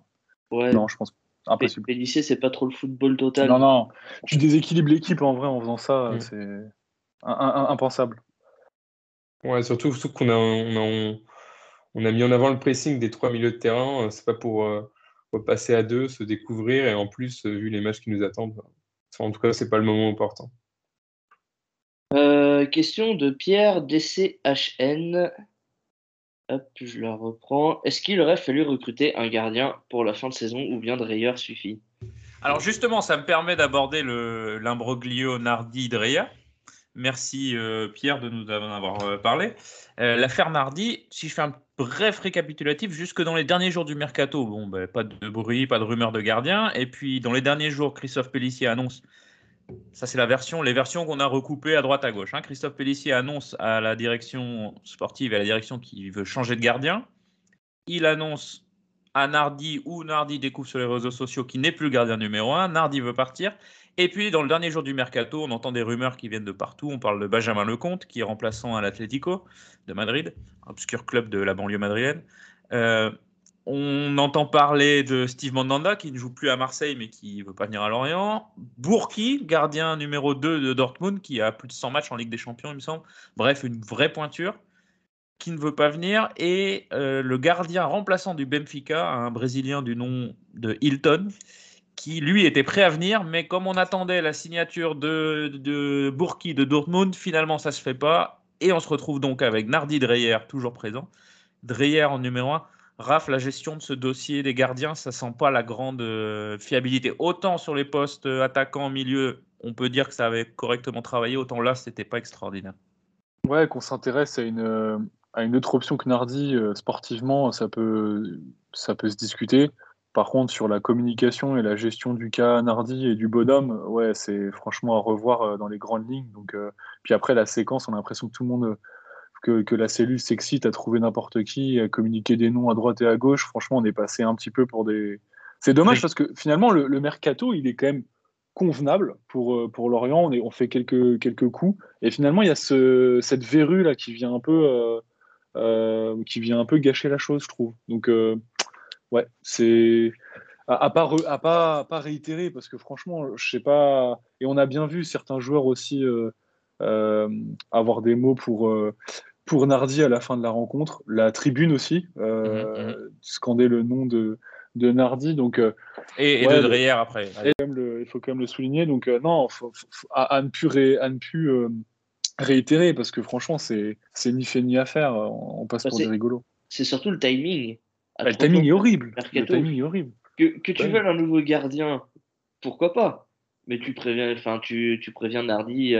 Ouais. Non, je pense impossible. lycée, c'est pas trop le football total. Non, non, tu déséquilibres l'équipe en vrai en faisant ça, mm. c'est impensable. Ouais, surtout, surtout qu'on a, on a, on, a mis en avant le pressing des trois milieux de terrain. C'est pas pour passer à deux, se découvrir et en plus, vu les matchs qui nous attendent, en tout cas, c'est pas le moment important. question de Pierre DCHN. Hop, je la reprends. Est-ce qu'il aurait fallu recruter un gardien pour la fin de saison ou bien Dreyer suffit? Alors justement, ça me permet d'aborder l'imbroglio Nardi-Dreyer. Merci euh, Pierre de nous en avoir euh, parlé. Euh, l'affaire Nardi, si je fais un bref récapitulatif, jusque dans les derniers jours du mercato, bon, ben, pas de bruit, pas de rumeur de gardien. Et puis dans les derniers jours, Christophe Pellissier annonce ça, c'est la version, les versions qu'on a recoupées à droite à gauche. Hein. Christophe Pellissier annonce à la direction sportive et à la direction qu'il veut changer de gardien. Il annonce à Nardi ou Nardi découvre sur les réseaux sociaux qu'il n'est plus gardien numéro 1. Nardi veut partir. Et puis, dans le dernier jour du mercato, on entend des rumeurs qui viennent de partout. On parle de Benjamin Lecomte, qui est remplaçant à l'Atlético de Madrid, obscur club de la banlieue madrienne. Euh, on entend parler de Steve Mandanda qui ne joue plus à Marseille mais qui ne veut pas venir à Lorient. Bourki, gardien numéro 2 de Dortmund qui a plus de 100 matchs en Ligue des Champions, il me semble. Bref, une vraie pointure qui ne veut pas venir. Et euh, le gardien remplaçant du Benfica, un Brésilien du nom de Hilton, qui lui était prêt à venir, mais comme on attendait la signature de, de Bourki de Dortmund, finalement ça se fait pas. Et on se retrouve donc avec Nardi Dreyer, toujours présent. Dreyer en numéro 1 Raph, la gestion de ce dossier des gardiens, ça sent pas la grande euh, fiabilité. Autant sur les postes euh, attaquants milieu, on peut dire que ça avait correctement travaillé, autant là, c'était pas extraordinaire. Ouais, qu'on s'intéresse à une, euh, à une autre option que Nardi sportivement, ça peut, ça peut se discuter. Par contre, sur la communication et la gestion du cas Nardi et du Bodum, ouais, c'est franchement à revoir dans les grandes lignes. Donc, puis après, la séquence, on a l'impression que tout le monde que, la cellule s'excite à trouver n'importe qui, à communiquer des noms à droite et à gauche. Franchement, on est passé un petit peu pour des. C'est dommage parce que finalement, le, mercato, il est quand même convenable pour, euh, pour Lorient. On, est, on fait quelques, quelques coups. Et finalement, il y a ce, cette verrue là qui vient un peu. Euh, euh, qui vient un peu gâcher la chose, je trouve. Donc, ouais, c'est à, pas, à pas, pas réitérer parce que franchement, je sais pas. Et on a bien vu certains joueurs aussi avoir des mots pour pour Nardi à la fin de la rencontre. La tribune aussi, euh, mhm. scander le nom de, de Nardi. Donc, euh, et, de Dreyer après. il faut quand même le souligner. Donc, euh, non, à, ne plus, à ne plus réitérer, parce que franchement, c'est ni fait ni à faire. On, passe pour des rigolos. C'est surtout le timing. Bah, le timing est horrible. Le timing est horrible. Que, que tu veux un nouveau gardien, pourquoi pas? Mais tu préviens, enfin, tu, tu préviens Nardi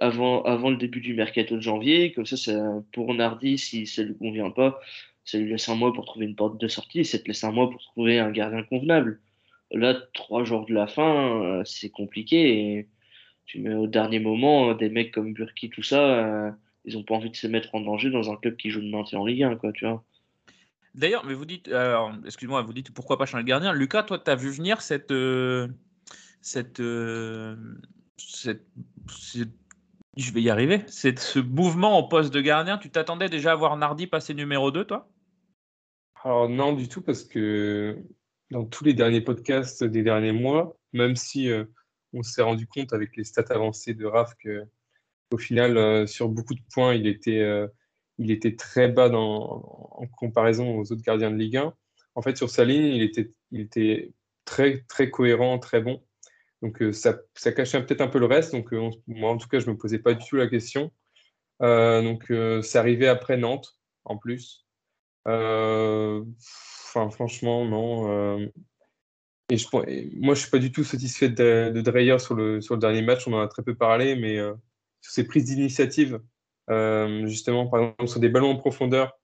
avant, avant le début du mercato de janvier. Comme ça, ça pour Nardi, si ça ne lui convient pas, ça lui laisse un mois pour trouver une porte de sortie et ça te laisse un mois pour trouver un gardien convenable. Là, trois jours de la fin, euh, c'est compliqué. Et tu mets au dernier moment euh, des mecs comme Burki, tout ça, euh, ils n'ont pas envie de se mettre en danger dans un club qui joue le maintien en Ligue 1, quoi, tu vois. D'ailleurs, mais vous dites, excuse-moi, vous dites pourquoi pas changer le gardien. Lucas, toi, tu as vu venir cette, cette, cette, cette je vais y arriver. C'est ce mouvement en poste de gardien. Tu t'attendais déjà à voir Nardi passer numéro 2, toi? Alors non, du tout, parce que dans tous les derniers podcasts des derniers mois, même si euh, on s'est rendu compte avec les stats avancées de Raf que au final, euh, sur beaucoup de points, il était, euh, il était très bas en comparaison aux autres gardiens de Ligue 1. En fait, sur sa ligne, il était, très, cohérent, très bon. Donc euh, ça, cachait peut-être un peu le reste. Donc euh, moi, en tout cas, je ne me posais pas du tout la question. Euh, donc c'est arrivé après Nantes, en plus. Enfin, franchement, non. Et, je, moi, je suis pas du tout satisfait de, Dreyer sur le dernier match. On en a très peu parlé, mais sur ses prises d'initiative, justement, par exemple, sur des ballons en profondeur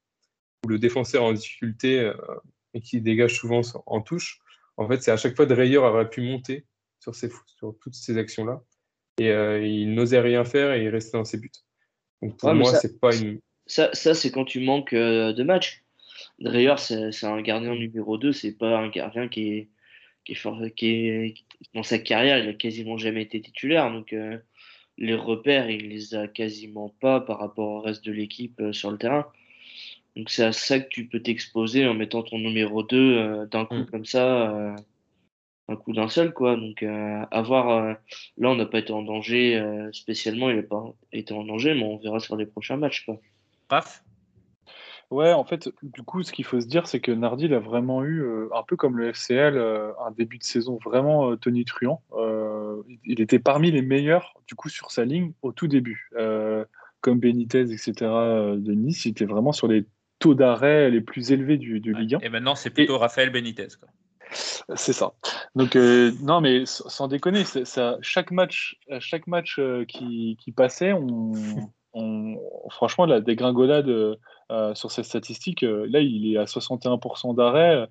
où le défenseur est en difficulté et qui dégage souvent en touche, en fait, c'est à chaque fois Dreyer aurait pu monter sur, sur toutes ces actions-là. Et euh, il n'osait rien faire et il restait dans ses buts. Donc pour moi, c'est pas une. Ça, ça c'est quand tu manques euh, de matchs. D'ailleurs, c'est un gardien numéro 2, c'est pas un gardien qui est, qui est, fort, qui est, dans sa carrière, il a quasiment jamais été titulaire. Donc euh, les repères, il les a quasiment pas par rapport au reste de l'équipe sur le terrain. Donc c'est à ça que tu peux t'exposer en mettant ton numéro 2 d'un coup mm. comme ça un coup d'un seul, quoi. Donc, euh, à voir. euh, là, on n'a pas été en danger euh, spécialement, il n'a pas été en danger, mais on verra sur les prochains matchs, quoi. Paf. Ouais, en fait, du coup, ce qu'il faut se dire, c'est que Nardi, il a vraiment eu, euh, un peu comme le FCL, euh, un début de saison vraiment euh, tonitruant. Il- était parmi les meilleurs, du coup, sur sa ligne au tout début. Comme Benitez, etc., de Nice, il était vraiment sur les taux d'arrêt les plus élevés du, de Ligue 1. Et maintenant, c'est plutôt Raphaël Benitez. Quoi. C'est ça. Donc euh, non, mais sans déconner, ça, chaque match, à chaque match euh, qui, qui passait, on, on- franchement la dégringolade euh, euh, sur ces statistiques, euh, là il est à 61% d'arrêt.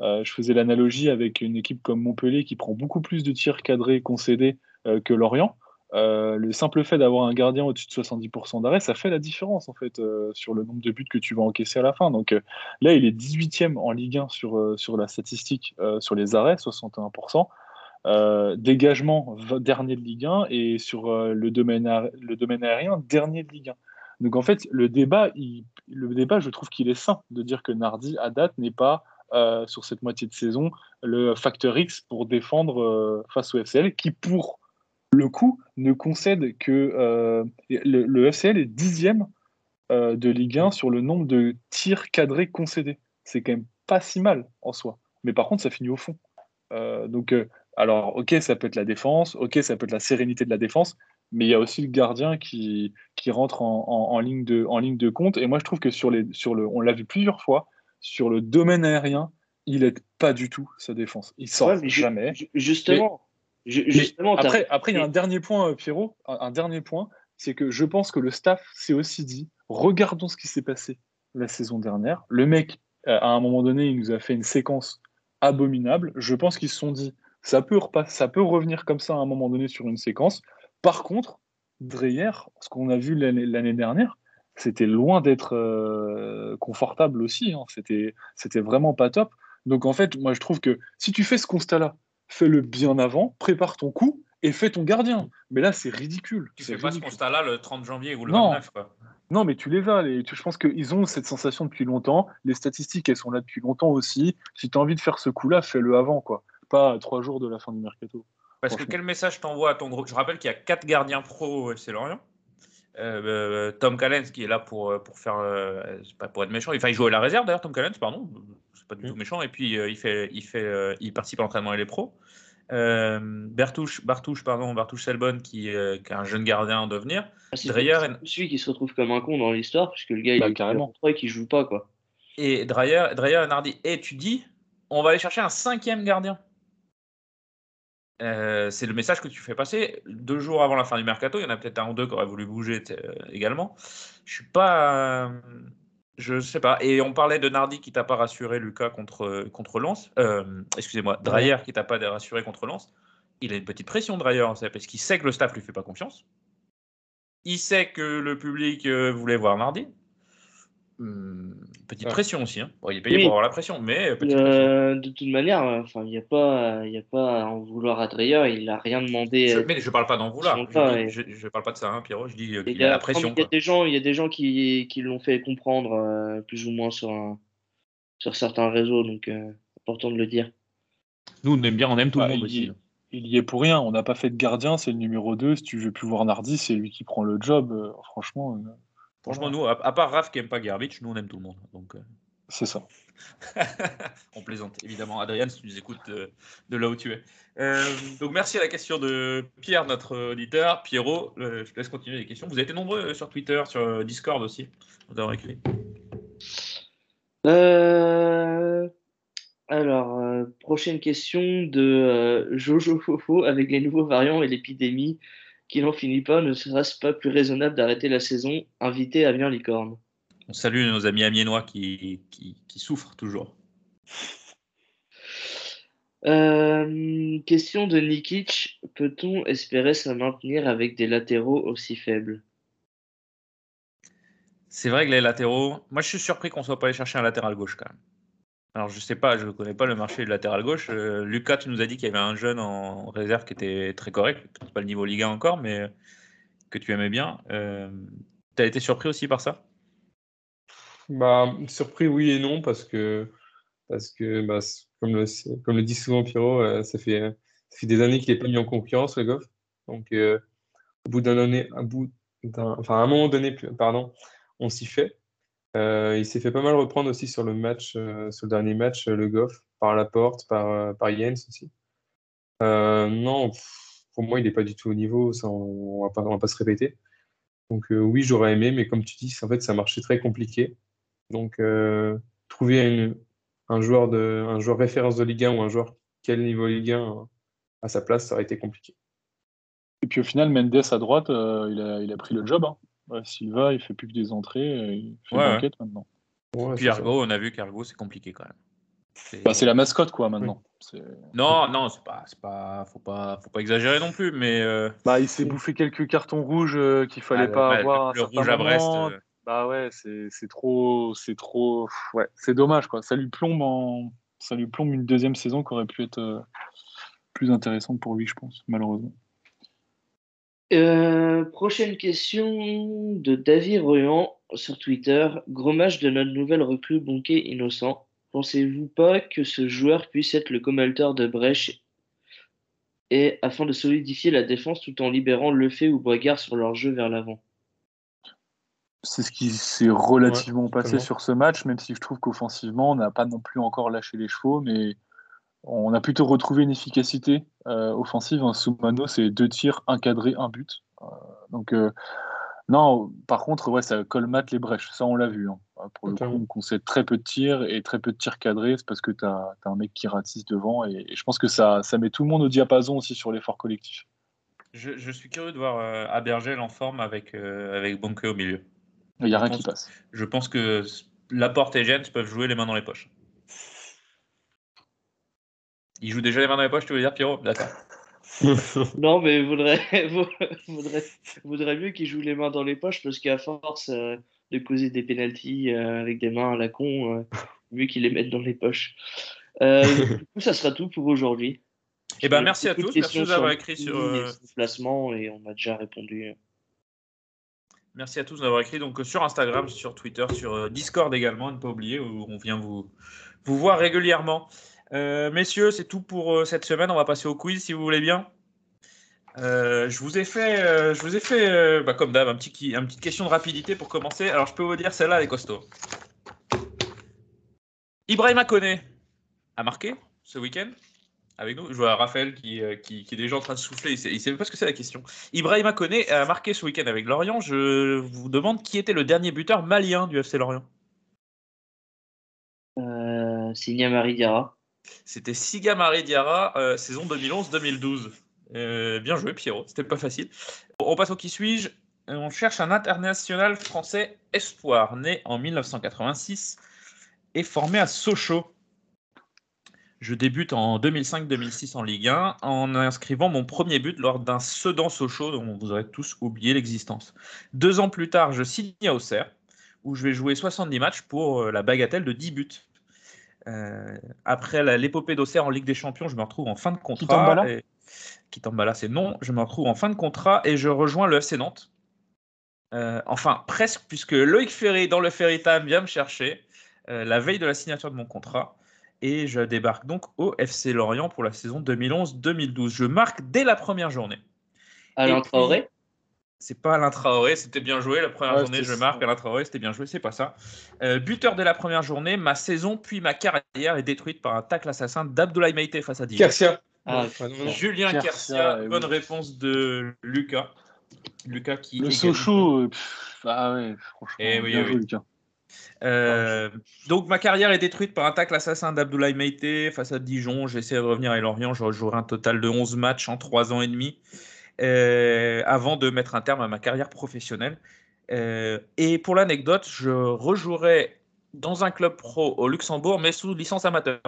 Je faisais l'analogie avec une équipe comme Montpellier qui prend beaucoup plus de tirs cadrés concédés que Lorient. Le simple fait d'avoir un gardien au-dessus de 70% d'arrêt, ça fait la différence en fait sur le nombre de buts que tu vas encaisser à la fin. Donc là, il est 18e en Ligue 1 sur, sur la statistique, sur les arrêts, 61%. Euh, dégagement, dernier de Ligue 1, et sur euh, le, domaine le domaine aérien, dernier de Ligue 1. Donc en fait, le débat, le débat je trouve qu'il est sain de dire que Nardi, à date, n'est pas euh, sur cette moitié de saison le facteur X pour défendre face au FCL, qui pour le coup ne concède que le, le FCL est dixième de Ligue 1 sur le nombre de tirs cadrés concédés. C'est quand même pas si mal en soi. Mais par contre, ça finit au fond. Donc, alors, ok, ça peut être la défense, ok, ça peut être la sérénité de la défense, mais il y a aussi le gardien qui, qui rentre en, en- en ligne de, en ligne de compte. Et moi, je trouve que sur, les, sur le, on l'a vu plusieurs fois, sur le domaine aérien, il n'aide pas du tout sa défense. Il sort Ouais, jamais. ju- justement, justement, après, après, il y a un dernier point, euh, Pierrot, un, un dernier point, c'est que je pense que le staff s'est aussi dit, regardons ce qui s'est passé la saison dernière. Le mec, euh, à un moment donné, il nous a fait une séquence abominable. Je pense qu'ils se sont dit, ça peut, repas- ça peut revenir comme ça à un moment donné sur une séquence. Par contre, Dreyer, ce qu'on a vu l'année dernière, c'était loin d'être euh, confortable aussi. hein. C'était c'était vraiment pas top. Donc en fait, moi je trouve que si tu fais ce constat-là, fais-le bien avant, prépare ton coup et fais ton gardien. Mais là, c'est ridicule. Tu fais pas ce constat-là le 30 janvier ou le Non. 29. Quoi. Non, mais tu les as. les- tu- je pense qu'ils ont cette sensation depuis longtemps. Les statistiques, elles sont là depuis longtemps aussi. Si tu as envie de faire ce coup-là, fais-le avant, quoi. Pas à trois jours de la fin du mercato. Parce que quel message t'envoie à ton groupe Je rappelle qu'il y a quatre gardiens pro au FC Lorient. Euh, euh, Tom Callens qui est là pour, euh, pour faire. euh, c'est pas pour être méchant. Enfin, il joue à la réserve d'ailleurs, Tom Callens, pardon. C'est pas du tout méchant. Et puis, euh, il, fait, il, fait, euh, il participe à l'entraînement et les pros. Euh, Bertouche, Bartouche, pardon, Bartouche Selbonne qui, euh, qui est un jeune gardien en devenir. Ah, c'est celui qui se retrouve comme un con dans l'histoire, puisque le gars, Bah, il est carrément. et qui joue pas, quoi. et Dreyer, Dreyer et Nardi. Et tu dis, on va aller chercher un cinquième gardien. Euh, c'est le message que tu fais passer deux jours avant la fin du mercato. Il y en a peut-être un ou deux qui auraient voulu bouger euh, également. Je suis pas, euh, je sais pas. Et on parlait de Nardi qui t'a pas rassuré Lucas contre contre Lens. Excusez-moi, Dreyer qui t'a pas rassuré contre Lens. Il a une petite pression Dreyer, parce qu'il sait que le staff lui fait pas confiance. Il sait que le public voulait voir Nardi. Hum, petite pression aussi. Hein. Bon, il est payé Oui. pour avoir la pression, mais euh, pression. Euh, de toute manière, euh, enfin, il n'y a pas, il y a pas à en vouloir à Dreyer. Il a rien demandé. Je, mais je parle pas d'en vouloir. Je, dis- je parle pas de ça, hein, Pierrot. Je dis Il qu'il y a a, la pression. il y a des gens, il y a des gens qui, qui l'ont fait comprendre euh, plus ou moins sur un, sur certains réseaux, donc euh, important de le dire. Nous, on aime bien, on aime tout Bah, le monde il, aussi. il y est pour rien. On n'a pas fait de gardien, c'est le numéro 2. Si tu veux plus voir Nardi, c'est lui qui prend le job. Euh, franchement, euh, Franchement, nous, à, à part Raph qui aime pas Garbage, nous, on aime tout le monde. Donc, euh, c'est ça. on plaisante, évidemment. Adrien, si tu nous écoutes de, de là où tu es. Euh, donc, merci à la question de Pierre, notre auditeur. Pierrot, euh, je te laisse continuer les questions. Vous avez été nombreux euh, sur Twitter, sur euh, Discord aussi. Vous avez écrit. Euh, Alors, euh, prochaine question de euh, Jojo Fofo avec les nouveaux variants et l'épidémie qui n'en finit pas, ne serait-ce pas plus raisonnable d'arrêter la saison Invité à bien licorne. On salue nos amis amiénois qui, qui, qui souffrent toujours. Euh, question de Nikic, peut-on espérer se maintenir avec des latéraux aussi faibles? C'est vrai que les latéraux, moi je suis surpris qu'on soit pas allé chercher un latéral gauche quand même. Alors je sais pas, je ne connais pas le marché du latéral gauche. Euh, Lucas, tu nous as dit qu'il y avait un jeune en réserve qui était très correct, pas le niveau Liga encore, mais que tu aimais bien. Euh, tu as été surpris aussi par ça? Bah, surpris, oui et non, parce que parce que, bah, comme, le, dit souvent Pierrot, ça, fait, ça fait des années qu'il n'est pas mis en concurrence, le Goff. Donc, au bout d'un année, un bout enfin, à un moment donné, pardon, on s'y fait. Il s'est fait pas mal reprendre aussi sur le match, sur le dernier match, le Goff, par la porte, par, par Jens aussi. non, pour moi, il n'est pas du tout au niveau, ça, on ne va, pas se répéter. Donc oui, j'aurais aimé, mais comme tu dis, en fait, ça marchait très compliqué. Donc trouver un, joueur de, un joueur référence de Ligue 1 ou un joueur quel niveau Ligue 1 à sa place, ça aurait été compliqué. Et puis au final, Mendes à droite, euh, il, a, il, a, pris le job. Hein. Silva, il fait plus que des entrées, euh, il fait ouais, une enquête maintenant. puis Argo, on a vu qu'Argo, c'est compliqué quand même. C'est bah, la mascotte, quoi, maintenant. Non, non, c'est pas, pas, faut pas, faut pas exagérer non plus, mais. Euh... Bah, il s'est bouffé quelques cartons rouges euh, qu'il fallait ah, pas avoir. Le, le rouge à Brest. Bah ouais, c'est trop, c'est trop, ouais, c'est dommage, quoi. Ça lui plombe en, ça lui plombe une deuxième saison qui aurait pu être plus intéressante pour lui, je pense, malheureusement. Euh, prochaine question de David Royan sur Twitter. Gros match de notre nouvelle recrue Bonquet Innocent. Pensez-vous pas que ce joueur puisse être le commentateur de Brèche et afin de solidifier la défense tout en libérant Lefebvre ou Bragard sur leur jeu vers l'avant? C'est ce qui s'est relativement passé sur ce match, même si je trouve qu'offensivement, on n'a pas non plus encore lâché les chevaux, mais on a plutôt retrouvé une efficacité euh, offensive. Un Soumano, c'est deux tirs, un cadré, un but. Euh, donc, euh, non, par contre, ouais, ça colmate les brèches. Ça, on l'a vu. Hein. Pour le coup, on sait très peu de tirs et très peu de tirs cadrés. C'est parce que tu as, un mec qui ratisse devant. Et, je pense que ça, ça met tout le monde au diapason aussi sur l'effort collectif. Je, suis curieux de voir Abergel en forme avec, avec Bonke au milieu. Il n'y a rien qui passe. Je pense que Laporte et Jens peuvent jouer les mains dans les poches. Il joue déjà les mains dans les poches, tu veux dire, Pierrot? D'accord. non, mais voudrait, voudrait, voudrait mieux qu'il joue les mains dans les poches parce qu'à force euh, de causer des pénalties euh, avec des mains à la con, euh, mieux qu'il les mette dans les poches. du coup, ça sera tout pour aujourd'hui. Eh ben, merci à tous. Merci d'avoir écrit sur placement et on a déjà répondu. Merci à tous d'avoir écrit donc sur Instagram, sur Twitter, sur Discord également, ne pas oublier où on vient vous, vous voir régulièrement. Euh, messieurs, c'est tout pour euh, cette semaine. On va passer au quiz si vous voulez bien. Euh, je vous ai fait, je vous ai fait bah, comme d'hab, un petit, petite question de rapidité pour commencer. Alors, je peux vous dire, celle-là, elle est costaud. Ibrahim Kone a marqué ce week-end avec nous. Je vois Raphaël qui, est déjà en train de souffler. Il ne sait, pas ce que c'est la question. Ibrahim Kone a marqué ce week-end avec Lorient. Je vous demande qui était le dernier buteur malien du FC Lorient. Euh, Signa Marie Diarra. C'était Siga Marie Diarra, euh, saison 2011-2012. Euh, bien joué, Pierrot. C'était pas facile. On passe au qui suis-je? On cherche un international français espoir, né en 1986 et formé à Sochaux. Je débute en 2005-2006 en Ligue 1 en inscrivant mon premier but lors d'un Sedan Sochaux dont vous aurez tous oublié l'existence. Deux ans plus tard, je signe à Auxerre où je vais jouer 70 matchs pour euh, la bagatelle de 10 buts. Euh, après l'épopée d'Auxerre en Ligue des Champions, je me retrouve en fin de contrat. Kitambala, c'est non. Je me retrouve en fin de contrat et je rejoins le FC Nantes. Euh, enfin, presque, puisque Loïc Ferry, dans le Ferry Time, vient me chercher euh, la veille de la signature de mon contrat. Et je débarque donc au FC Lorient pour la saison 2011-2012. Je marque dès la première journée. Alain Traoré c'est pas Alain Traoré, c'était bien joué. La première journée, je marque Alain Traoré, c'était bien joué, c'est pas ça. Euh, buteur de la première journée, ma saison puis ma carrière est détruite par un tacle assassin d'Abdoulaye Maïté face à Dijon. Kersia. Ah, Julien Kersia, bonne réponse de Lucas. Lucas qui. Le Sochaux, ah ouais, franchement. Eh oui, Joué, Lucas. Euh, donc ma carrière est détruite par un tacle assassin d'Abdoulaye Maïté face à Dijon. J'essaie de revenir à Lorient. J'aurai un total de 11 matchs en 3 ans et demi. Euh, avant de mettre un terme à ma carrière professionnelle. Euh, et pour l'anecdote, je rejouerai dans un club pro au Luxembourg, mais sous licence amateur,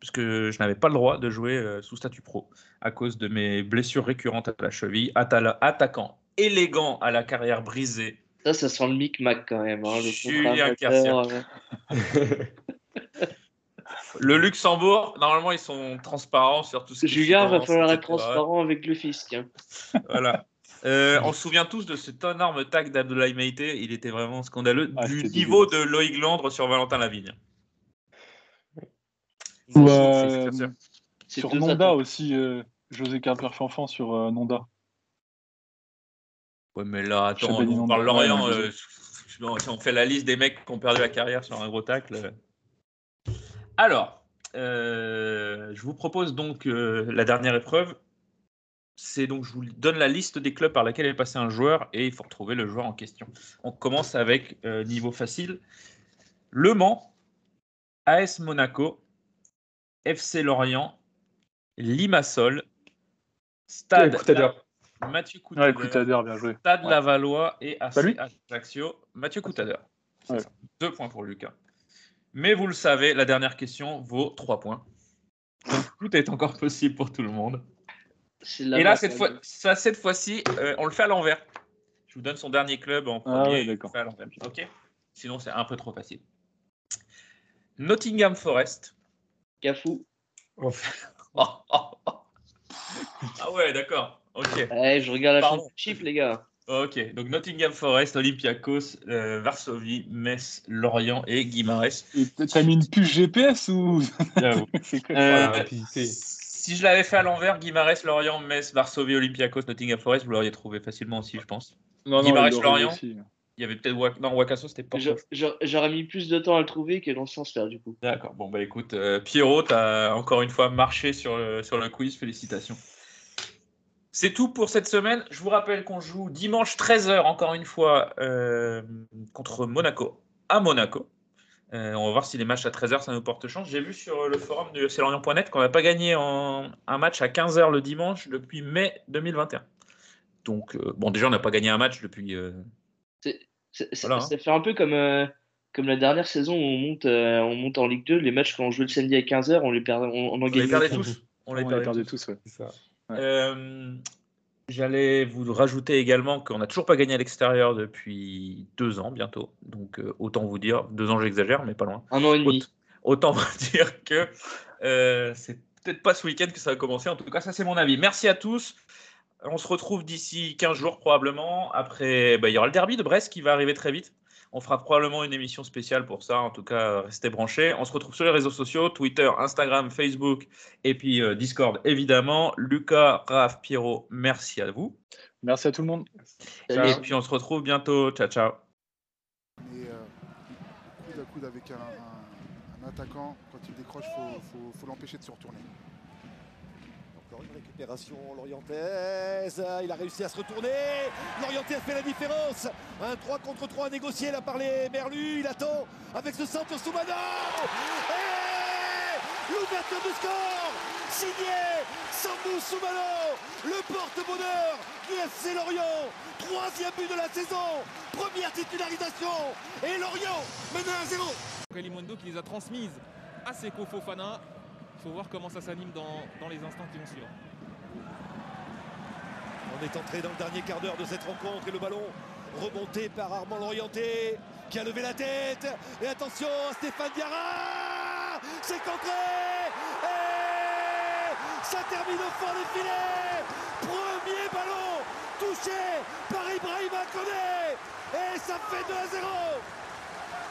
puisque je n'avais pas le droit de jouer euh, sous statut pro à cause de mes blessures récurrentes à la cheville, attaquant élégant à la carrière brisée. Ça, ça sent le micmac quand même. Hein, Le Luxembourg, normalement, ils sont transparents sur tout ce qui Julien va falloir être transparent avec le fisc. Hein. voilà. Euh, on se souvient tous de cet énorme tag d'Abdoulaye Meïté. Il était vraiment scandaleux. du niveau de Loïc Landre sur Valentin Lavigne. Ou, euh, c'est sûr. C'est sur Nonda aussi, euh, José Carper Fanfan sur euh, Nonda. Ouais, mais là, attends, on Nanda, parle Lorient. ouais, euh, si on fait la liste des mecs qui ont perdu la carrière sur un gros tacle. Alors, euh, je vous propose donc euh, la dernière épreuve. C'est donc, je vous donne la liste des clubs par lesquels est passé un joueur et il faut retrouver le joueur en question. On commence avec euh, niveau facile. Le Mans, AS Monaco, FC Lorient, Limassol, Stade Coutader. Mathieu Ouais, Coutader, Coutader, bien joué. Stade Ouais. Lavallois et AC Ajaccio. Mathieu Coutader. Ouais. ça. Deux points pour Lucas. Mais vous le savez, la dernière question vaut trois points. Donc tout est encore possible pour tout le monde. Et là, cette fois, ça, cette fois-ci, euh, on le fait à l'envers. Je vous donne son dernier club en premier. Ah ouais, à l'envers. Ok. Sinon, c'est un peu trop facile. Nottingham Forest. Cafou. Oh, oh, oh. Ah ouais, d'accord. Ok. Ouais, je regarde la Pardon. championship, les gars. Ok, donc Nottingham Forest, Olympiakos, euh, Varsovie, Metz, Lorient et Guimarães. T'as mis une puce GPS ou? J'avoue. C'est quoi? Euh, si je l'avais fait à l'envers, Guimarães, Lorient, Metz, Varsovie, Olympiakos, Nottingham Forest, vous l'auriez trouvé facilement aussi, je pense. Non, Guimarães, aurait Lorient. aussi. Il y avait peut-être Wak... non Wakaso, c'était pas. J'aurais mis plus de temps à le trouver que dans ce sens-là, du coup. D'accord. Bon bah écoute, euh, Pierrot, t'as encore une fois marché sur le, sur le quiz. Félicitations. C'est tout pour cette semaine. Je vous rappelle qu'on joue dimanche 13h, encore une fois, euh, contre Monaco, à Monaco. Euh, on va voir si les matchs à 13h, ça nous porte chance. J'ai vu sur le forum du FC Lorient.net qu'on n'a pas gagné en, un match à 15h le dimanche depuis mai 2021. Donc, euh, bon, déjà, on n'a pas gagné un match depuis. euh, C'est- c'est- Voilà, hein. Ça fait un peu comme, euh, comme la dernière saison où on monte, euh, on monte en Ligue 2. Les matchs, quand on jouait le samedi à 15h, on les perdait, on, on en on les gagnait perdait aucun. tous. On les On les perdait perdait tous. tous, ouais. C'est ça. Euh, J'allais vous rajouter également qu'on n'a toujours pas gagné à l'extérieur depuis deux ans bientôt. Donc euh, autant vous dire, deux ans j'exagère, mais pas loin. Un an et demi. Autant vous dire que euh, c'est peut-être pas ce week-end que ça va commencer. En tout cas, ça c'est mon avis. Merci à tous. On se retrouve d'ici 15 jours probablement. Après, bah, il y aura le derby de Brest qui va arriver très vite. On fera probablement une émission spéciale pour ça. En tout cas, restez branchés. On se retrouve sur les réseaux sociaux, Twitter, Instagram, Facebook et puis euh, Discord évidemment. Lucas, Raph, Pierrot, merci à vous. Merci à tout le monde. Et puis on se retrouve bientôt. Ciao, ciao. Et euh, coude à coude avec un, un- un attaquant, quand il décroche, il faut, faut- faut l'empêcher de se retourner. Une récupération lorientaise. Il a réussi à se retourner. Lorientais fait la différence. Un 3 contre 3 négocié là par les Merlus. Il attend avec ce centre Soumano. Et l'ouverture du score signé Sambou Soumano, le porte-bonheur du FC Lorient. Troisième but de la saison. Première titularisation. Et Lorient mène 1-0. Kalimundo qui les a transmises à Seko Fofana. Faut voir comment ça s'anime dans, dans les instants qui vont suivre. On est entré dans le dernier quart d'heure de cette rencontre et le ballon remonté par Armand Lorienté qui a levé la tête. Et attention Stéphane Diarra. C'est contré Et ça termine au fond des filets. Premier ballon touché par Ibrahima Koné. Et ça fait 2 à 0